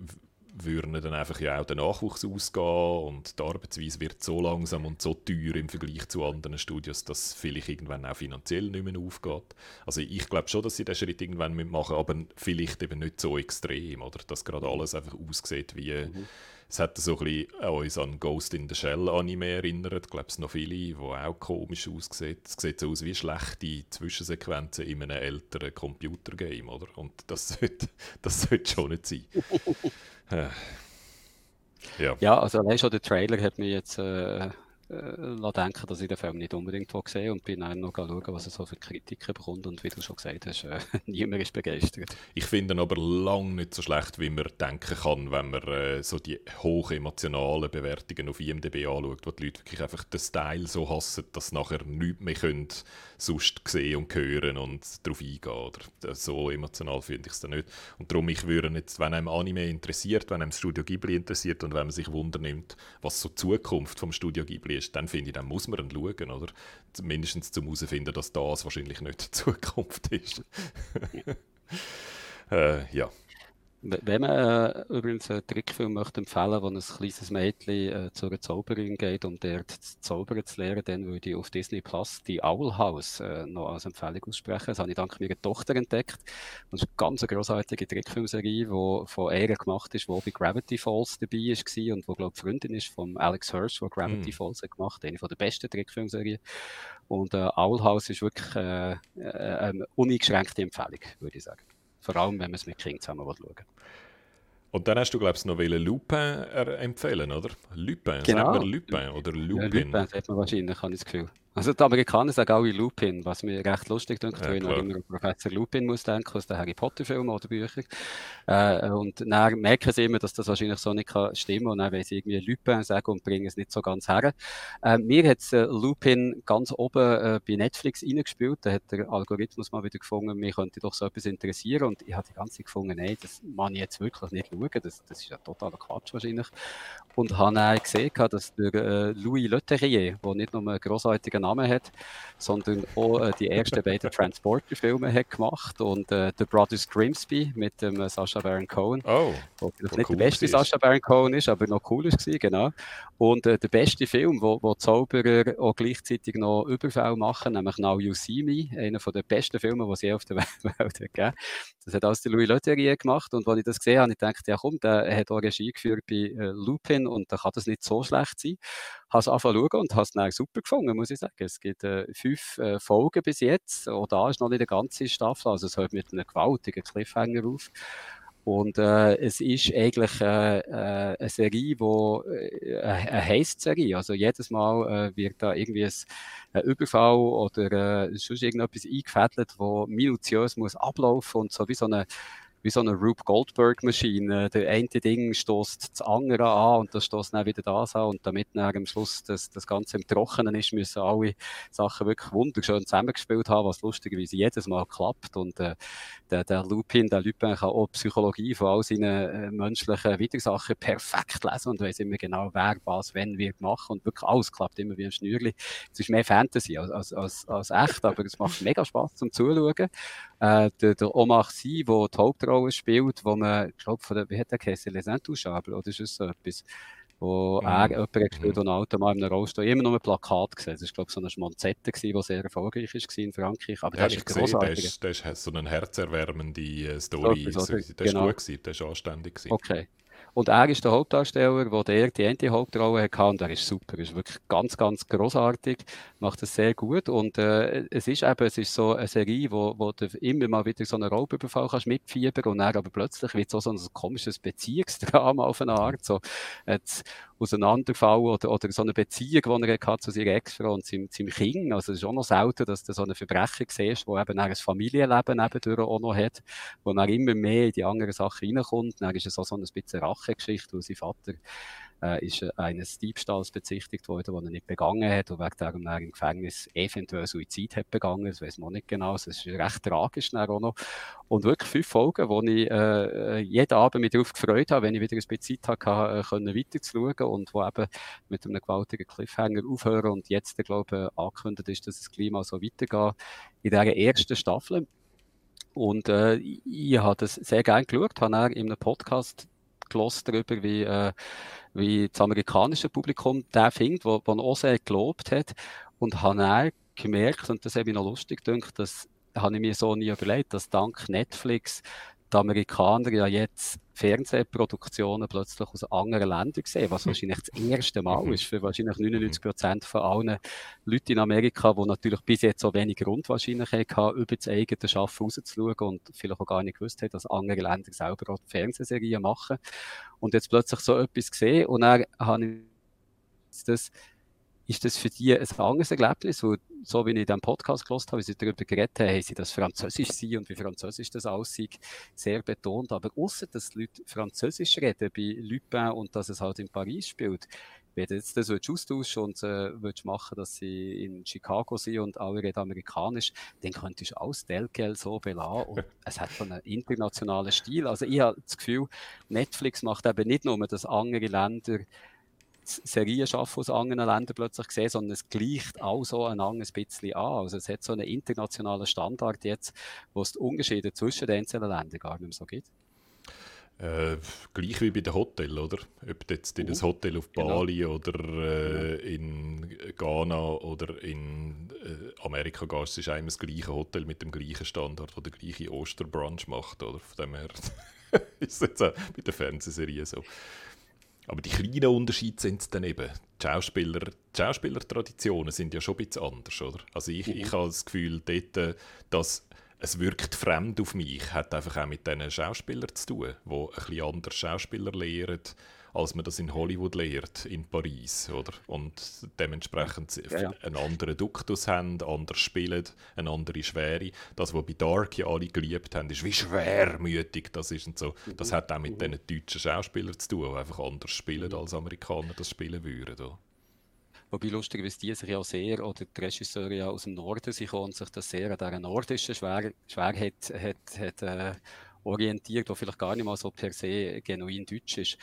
würden dann einfach ja auch der Nachwuchs ausgehen und die Arbeitsweise wird so langsam und so teuer im Vergleich zu anderen Studios, dass vielleicht irgendwann auch finanziell nicht mehr aufgeht. Also ich glaube schon, dass sie diesen Schritt irgendwann machen aber vielleicht eben nicht so extrem, oder? Dass gerade alles einfach aussieht wie... Mhm. Es hat so ein bisschen an uns an Ghost in the Shell Anime erinnert. Ich glaube, es noch viele, die auch komisch aussehen. Es sieht so aus wie schlechte Zwischensequenzen in einem älteren Computergame, oder? Und das sollte, das sollte schon nicht sein. Ja. ja, also allein schon der Trailer hat mich jetzt äh, äh, denken, dass ich den Film nicht unbedingt gesehen und bin dann noch schauen, was er so für Kritiken bekommt. Und wie du schon gesagt hast, äh, niemand ist begeistert. Ich finde ihn aber lange nicht so schlecht, wie man denken kann, wenn man äh, so die hoch emotionalen Bewertungen auf IMDb anschaut, wo die Leute wirklich einfach den Style so hassen, dass sie nachher nichts mehr können, sonst sehen und hören und darauf eingehen. Oder so emotional finde ich es dann nicht. Und darum, ich würde jetzt, wenn einem Anime interessiert, wenn einem Studio Ghibli interessiert und wenn man sich wundernimmt, was so die Zukunft vom Studio Ghibli ist, dann finde ich, dann muss man ihn schauen, oder? Mindestens zum herausfinden, dass das wahrscheinlich nicht die Zukunft ist. äh, ja. Wenn man äh, übrigens einen Trickfilm möchte empfehlen, wo ein kleines Mädchen äh, zu einer Zauberin geht, um dort zu zaubern zu lernen, dann würde ich auf Disney Plus die Owl House äh, noch als Empfehlung aussprechen. Das habe ich dank meiner Tochter entdeckt. Das ist eine ganz großartige Trickfilmserie, die von ihr gemacht ist, die bei Gravity Falls dabei war und wo, glaube ich, Freundin ist von Alex Hirsch, die Gravity mm. Falls hat gemacht eine der besten Trickfilmserien. Und äh, Owl House ist wirklich äh, äh, eine uneingeschränkte Empfehlung, würde ich sagen. Vor allem, wenn man es mit Kindern zusammen schauen Und dann hast du, glaube ich, noch Lupin empfehlen, oder? Lupin, genau. sagt man Lupin oder Lupin? Ja, Lupin sagt man wahrscheinlich, habe ich das Gefühl. Also die Amerikaner sagen alle Lupin, was mir recht lustig denkt, ja, wenn ich immer an Professor Lupin muss denken, aus den Harry Potter Filmen oder Büchern. Äh, und dann merken sie immer, dass das wahrscheinlich so nicht kann stimmen und dann wollen sie irgendwie Lupin sagen und bringen es nicht so ganz her. Äh, mir hat äh, Lupin ganz oben äh, bei Netflix reingespielt, da hat der Algorithmus mal wieder gefunden, mir könnte doch so etwas interessieren und ich habe die ganze Zeit gefunden, nein, das kann ich jetzt wirklich nicht schauen, das, das ist ja totaler Quatsch wahrscheinlich. Und habe dann gesehen, dass der äh, Louis Leterrier, der nicht nur ein grossartiger einen Namen hat, sondern auch äh, die ersten beiden Transporter-Filme hat gemacht und äh, The Brothers Grimsby mit dem äh, Sacha Baron Cohen. Oh, wo nicht cool der beste Sacha Baron Cohen ist, aber noch cool war, genau. Und äh, der beste Film, wo, wo Zauberer auch gleichzeitig noch Überfall machen, nämlich Now You See Me, einer der besten Filme, die es je auf der Welt gegeben Das hat alles der Louis Leterrier gemacht und als ich das gesehen habe, ich gedacht, ja komm, der hat auch Regie geführt bei äh, Lupin und da kann das nicht so schlecht sein. Habe es angefangen zu schauen und habe es dann super gefunden, muss ich sagen. Es gibt äh, fünf äh, Folgen bis jetzt und da ist noch nicht eine ganze Staffel, also es hört mit einem gewaltigen Cliffhanger auf. Und äh, es ist eigentlich äh, äh, eine Serie, wo, äh, eine Heist-Serie. Also jedes Mal äh, wird da irgendwie ein, ein Überfall oder äh, sonst irgendetwas eingefädelt, wo minutiös muss ablaufen und so wie so eine wie so eine Rube Goldberg-Maschine. Der eine Ding stoßt das andere an und das stoßt dann wieder das an. Und damit dann am Schluss das, das Ganze im Trockenen ist, müssen alle Sachen wirklich wunderschön zusammengespielt haben, was lustigerweise jedes Mal klappt. Und äh, der, der Lupin, der Lupin kann auch Psychologie von all seinen äh, menschlichen Widersachen perfekt lesen und weiß immer genau, wer was, wenn wird machen. Und wirklich alles klappt immer wie ein Schnürli. Es ist mehr Fantasy als, als, als, als echt, aber es macht mega Spaß zum Zuschauen. Äh, der, der Omar Sy, der die Hauptrolle spielt, wo man, ich glaube, von der, wie hat der geheißen, Les Intouchables, oder ist es so etwas? wo mhm. er jemanden gespielt mhm. und Auto mal in einem Rollstuhl immer nur ein Plakat gesehen. Das war, glaube ich, so eine Schmonzette, die sehr erfolgreich war in Frankreich. Aber ja, das ist großartig. Das ist so eine herzerwärmende äh, Story. So, das genau. gut gewesen, das war anständig. Gewesen. Okay. Und er ist der Hauptdarsteller, der die eine Hauptrolle hatte und er ist super, er ist wirklich ganz, ganz großartig, macht es sehr gut und äh, es ist eben, es ist so eine Serie, wo, wo du immer mal wieder so einen Raubüberfall kannst mitfiebern und dann aber plötzlich wird es so ein komisches Beziehungsdrama auf eine Art, so jetzt Auseinanderfall oder, oder so eine Beziehung, die er hat zu seiner Ex-Frau und seinem, seinem Kind. Also es ist auch noch selten, dass du so einen Verbrecher siehst, der eben ein Familienleben nebendurch auch noch hat, wo dann immer mehr in die anderen Sachen reinkommt. Dann ist es auch so ein bisschen Rachegeschichte, wo sein Vater äh, ist eines Diebstahls bezichtigt worden, den er nicht begangen hat und wegen dem er im Gefängnis eventuell Suizid hat begangen. Das weiß man nicht genau. Das ist recht tragisch auch noch. Und wirklich fünf Folgen, wo ich äh, jeden Abend mich darauf gefreut habe, wenn ich wieder ein bisschen Zeit hatte, äh, können weiterzuschauen und wo eben mit einem gewaltigen Cliffhanger aufhören und jetzt, glaube ich, angekündigt ist, dass das Klima so weitergeht in dieser ersten Staffel. Und äh, ich habe das sehr gerne geschaut, habe in einem Podcast gelost darüber, wie, äh, wie das amerikanische Publikum den findet, wo, wo auch sehr gelobt hat. Und habe dann gemerkt, und das habe ich noch lustig gedacht, das habe ich mir so nie überlegt, dass dank Netflix die Amerikaner ja jetzt Fernsehproduktionen plötzlich aus anderen Ländern sehen, was wahrscheinlich das erste Mal mhm. ist für wahrscheinlich 99 Prozent von allen Leuten in Amerika, die natürlich bis jetzt so wenig Grund wahrscheinlich hatten, über das eigene Schaffen rauszuschauen und vielleicht auch gar nicht gewusst haben, dass andere Länder selber auch Fernsehserien machen. Und jetzt plötzlich so etwas gesehen und dann habe ich das ist das für die ein anderes Erlebnis? Weil, so wie ich in diesem Podcast gehört habe, wie sie darüber geredet haben, haben sie das Französisch sein und wie Französisch das aussieht, sehr betont. Aber außer dass die Leute Französisch reden bei Lupin und dass es halt in Paris spielt, wenn du jetzt das austauschen und äh, würdest machen, dass sie in Chicago sind und alle reden amerikanisch, dann könntest du alles Delgel so belassen und es hat so einen internationalen Stil. Also ich habe das Gefühl, Netflix macht eben nicht nur, dass andere Länder Serien schaffen aus anderen Ländern plötzlich gesehen, sondern es gleicht auch so ein anderes bisschen an. Also es hat so einen internationalen Standard jetzt, wo es die Unterschiede zwischen den einzelnen Ländern gar nicht mehr so gibt. Äh, gleich wie bei den Hotels, oder? Ob du jetzt in ein uh, Hotel auf genau. Bali genau. oder äh, in Ghana oder in äh, Amerika gehst, ist immer das gleiche Hotel mit dem gleichen Standard, wo der gleiche Osterbrunch macht, oder? Von dem her ist es jetzt auch bei der Fernsehserie so. Aber die kleinen Unterschiede sind es dann eben. Die, Schauspieler, die Schauspielertraditionen sind ja schon ein bisschen anders, oder? Also ich, mhm. ich habe das Gefühl, dort, dass es wirkt fremd auf mich, hat einfach auch mit diesen Schauspielern zu tun, die ein bisschen anders Schauspieler lehren als man das in Hollywood lehrt, in Paris, oder? Und dementsprechend ja, ja. einen anderen Duktus haben, anders spielen, eine andere Schwere. Das, was bei Dark ja alle geliebt haben, ist, wie schwermütig das ist und so. Das hat auch mit mhm. diesen deutschen Schauspielern zu tun, die einfach anders spielen, als Amerikaner das spielen würden. Oder? Wobei lustigerweise die sich ja sehr, oder die Regisseure ja aus dem Norden sich und sich das sehr an dieser nordischen Schwer, Schwerheit hat, hat, äh, orientiert, die vielleicht gar nicht mal so per se genuin deutsch ist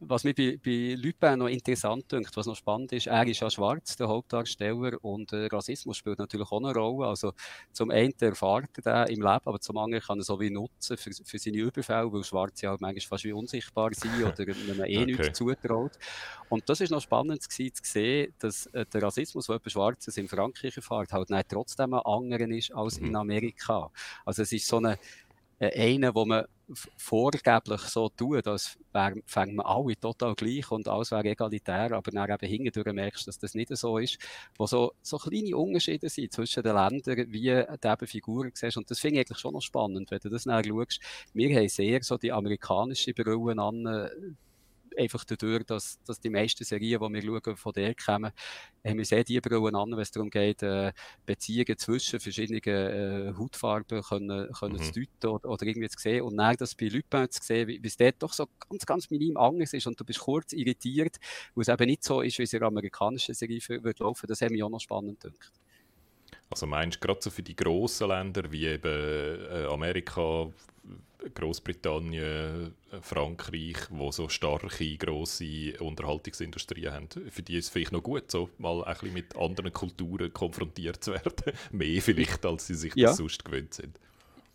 was mich bei, bei Lupin noch interessant dünkt, was noch spannend ist, er ist ja schwarz, der Hauptdarsteller, und äh, Rassismus spielt natürlich auch eine Rolle. Also zum einen erfahrt er den im Leben, aber zum anderen kann er so wie nutzen für, für seine Überfälle, weil Schwarze halt manchmal fast wie unsichtbar sind oder man eh okay. nichts zutraut. Und das ist noch spannend gewesen, zu sehen, dass äh, der Rassismus, der Schwarzes in Frankreich erfahrt, halt nicht trotzdem ein anderer ist als mhm. in Amerika. Also es ist so eine äh, einer, wo man vorgeblich so tut, als fängt man alle total gleich und alles wäre egalitär, aber dann eben hingedurch merkst, dass das nicht so ist, wo so, so kleine Unterschiede sind zwischen den Ländern, wie du eben Figuren siehst und das finde ich eigentlich schon noch spannend, wenn du das dann schaust. Wir haben sehr so die amerikanische Brille an, einfach dadurch, dass, dass die meisten Serien, die wir schauen, von der kommen, haben wir sehr die Brillen an, wenn es darum geht, äh, Beziehungen zwischen verschiedenen äh, Hautfarben können, können mhm. zu deuten oder, oder, irgendwie zu sehen. Und dann das bei Lupin zu sehen, wie, es dort doch so ganz, ganz minim anders ist und du bist kurz irritiert, weil es eben nicht so ist, wie es in der amerikanischen Serie wird laufen, das hat mich auch noch spannend gedacht. Also meinst du gerade so für die grossen Länder wie eben äh, Amerika, Großbritannien, Frankreich, wo so starke, grosse Unterhaltungsindustrien haben, für die ist es vielleicht noch gut, so mal ein bisschen mit anderen Kulturen konfrontiert zu werden. Mehr vielleicht, als sie sich ja. das sonst gewöhnt sind.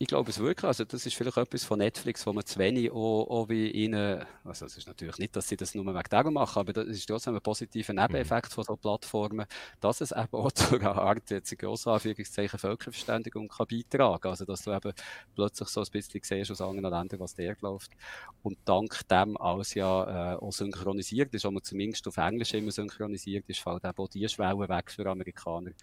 Ich glaube es wirklich. Also das ist vielleicht etwas von Netflix, wo man zu wenig auch, auch wie ihnen, also es ist natürlich nicht, dass sie das nur wegen darum machen, aber das ist trotzdem ein positiver Nebeneffekt von so Plattformen, dass es eben auch zu einer Art, jetzt in grossen Anführungszeichen, Völkerverständigung kann beitragen. Also dass du eben plötzlich so ein bisschen siehst aus anderen Ländern, was der läuft. Und dank dem alles ja äh, auch synchronisiert ist, oder zumindest auf Englisch immer synchronisiert ist, fällt eben auch die Schwelle weg für Amerikaner,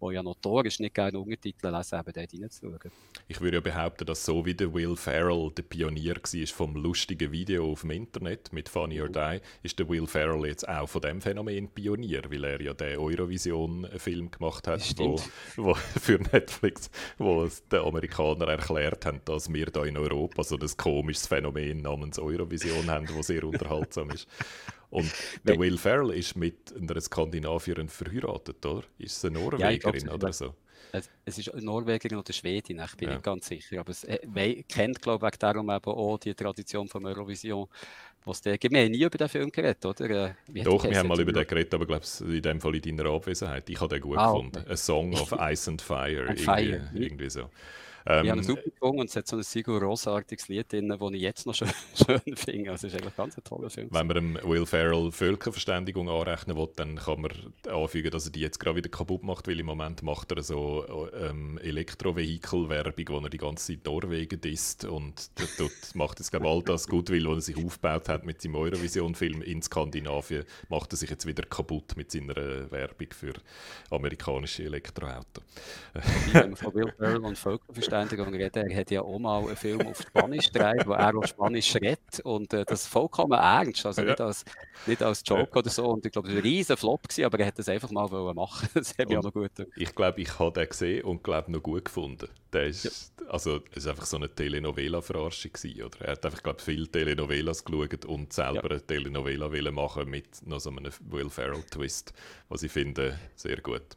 die ja notorisch nicht gerne Untertitel lesen, eben dort reinzuschauen. Ich würde ja behaupten, dass so wie der Will Ferrell der Pionier war vom lustigen Video auf dem Internet mit Funny or Die, ist der Will Ferrell jetzt auch von dem Phänomen Pionier, weil er ja den Eurovision-Film gemacht hat, wo, wo, für Netflix, wo es den Amerikanern erklärt haben, dass wir da in Europa so ein komisches Phänomen namens Eurovision haben, das sehr unterhaltsam ist. Und der Will Ferrell ist mit einer Skandinavierin verheiratet, oder? Ist sie eine Norwegerin ja, oder so? Es, es ist Norwegerin oder Schwedin, ich bin ja. nicht ganz sicher. Aber es äh, kennt, glaube ich, darum eben auch die Tradition von Eurovision. Was der, wir haben nie über den Film geredet, oder? Wie Doch, wir haben mal über den geredet, aber glaube in dem Fall in deiner Abwesenheit. Ich habe den gut ah, gefunden. Okay. A Song of Ice and Fire. And irgendwie, Fire. irgendwie so. Ähm, ich habe super gefunden und es hat so ein Sigur Ross-artiges Lied drin, das ich jetzt noch schön, schön finde. Also es ist eigentlich ganz ein toller Film. Wenn man dem Will Ferrell Völkerverständigung anrechnen will, dann kann man anfügen, dass er die jetzt gerade wieder kaputt macht, weil im Moment macht er so ähm, Elektrovehikel-Werbung, wo er die ganze Zeit Norwegen disst und dort macht jetzt glaube all das gut, weil er sich aufgebaut hat mit seinem Eurovision-Film in Skandinavien, macht er sich jetzt wieder kaputt mit seiner Werbung für amerikanische Elektroautos. Will Ferrell und Völkerverständigung Verständigung reden. Er hat ja auch mal einen Film auf Spanisch gedreht, wo er auch Spanisch redet und äh, das vollkommen ernst, also nicht als, nicht als Joke ja. oder so. Und ich glaube, es war ein riesen Flop, gewesen, aber er hat das einfach mal machen Das hat mich auch noch gut. Ich glaube, ich habe den gesehen und glaube noch gut gefunden. Der ist, ja. also, es war einfach so eine Telenovela-Verarschung. Oder? Er hat einfach, glaube viele Telenovelas geschaut und selber ja. eine Telenovela machen mit noch so einem Will Ferrell-Twist, was ich finde sehr gut.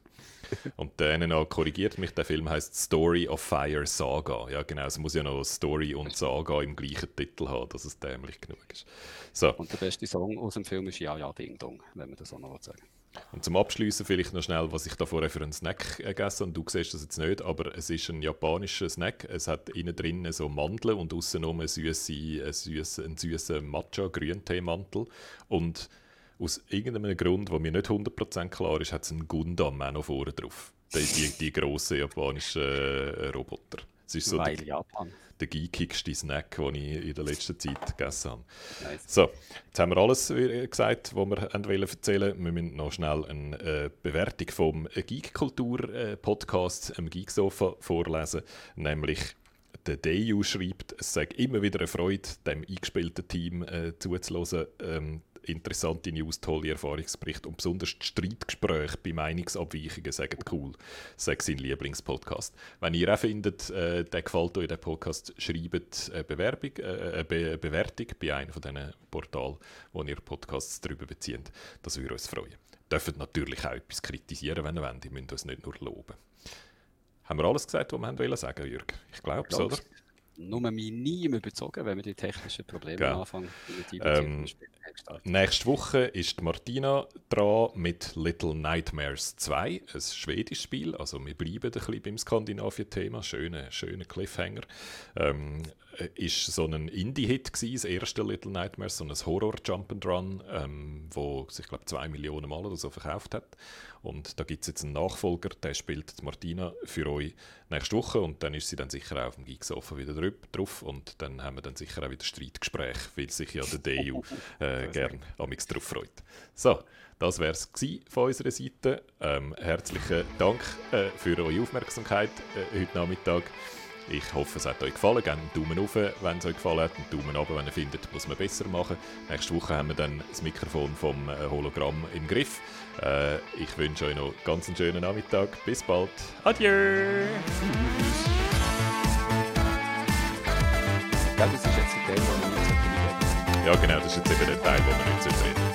Und dann korrigiert mich, der Film heißt Story of Fire Saga. Ja, genau, es muss ja noch Story und Saga im gleichen Titel haben, dass es dämlich genug ist. So. Und der beste Song aus dem Film ist Ja, ja, Ding Dong, wenn man das auch noch sagen und zum Abschließen vielleicht noch schnell, was ich da vorher für einen Snack gegessen habe. Du siehst das jetzt nicht, aber es ist ein japanischer Snack. Es hat innen drin so Mandeln und außen einen süßen, süßen Matcha-Grüntee-Mantel. Und aus irgendeinem Grund, der mir nicht 100% klar ist, hat es einen Gundam auch noch vorne drauf. Die, die, die grossen japanischen äh, Roboter. Es ist so Weil der, Japan. der geekigste Snack, den ich in der letzten Zeit gegessen habe. Nice. So, jetzt haben wir alles gesagt, was wir erzählen wollten. Wir müssen noch schnell eine äh, Bewertung vom Geek-Kultur-Podcast, äh, Geeksofa, vorlesen. Nämlich der Deju schreibt, es sei immer wieder eine Freude, dem eingespielten Team äh, zuzuhören. Ähm, interessante News, tolle Erfahrungsberichte und besonders die Streitgespräche bei Meinungsabweichungen sagen cool. Ist sein Lieblingspodcast. Wenn ihr auch findet, äh, der gefällt euch der Podcast, schreibt eine, Bewerbung, äh, eine Be Bewertung bei einem von diesen Portalen, wo ihr Podcasts darüber bezieht. Das würde uns freuen. Ihr dürft natürlich auch etwas kritisieren, wenn ihr wollt. Ihr müsst uns nicht nur loben. Haben wir alles gesagt, was wir wollen sagen, Jürg? Ich glaube es, oder? Nur minim überzogen, wenn wir die technischen Probleme Gell. am Anfang Ähm, Nächste Woche ist Martina dran mit Little Nightmares 2, ein schwedisches Spiel. Also wir bleiben ein bisschen beim Skandinavien-Thema. Schöner, schöner Cliffhanger. Ähm, äh, ist so ein Indie-Hit gewesen, das erste Little Nightmares, so ein Horror-Jump-and-Run, ähm, wo sich, glaube zwei Millionen Mal oder so verkauft hat. Und da gibt es jetzt einen Nachfolger, der spielt Martina für euch nächste Woche und dann ist sie dann sicher auch auf dem Geeksofa wieder drüb, drauf und dann haben wir dann sicher auch wieder Streitgespräche, weil sich ja der DU äh, gern amix drauf freut. So, das wäre es von unserer Seite. Ähm, herzlichen Dank äh, für eure Aufmerksamkeit äh, heute Nachmittag. Ich hoffe, es hat euch gefallen. Gebt einen Daumen hoch, wenn es euch gefallen hat. Einen Daumen runter, wenn ihr findet, muss man besser machen. Nächste Woche haben wir dann das Mikrofon vom äh, Hologramm im Griff. Äh, ich wünsche euch noch ganz einen schönen Nachmittag. Bis bald. Adieu! Ja, das ist jetzt der Teil, den ich nicht so Ja, genau, das ist jetzt eben der Teil, wo wir nicht reden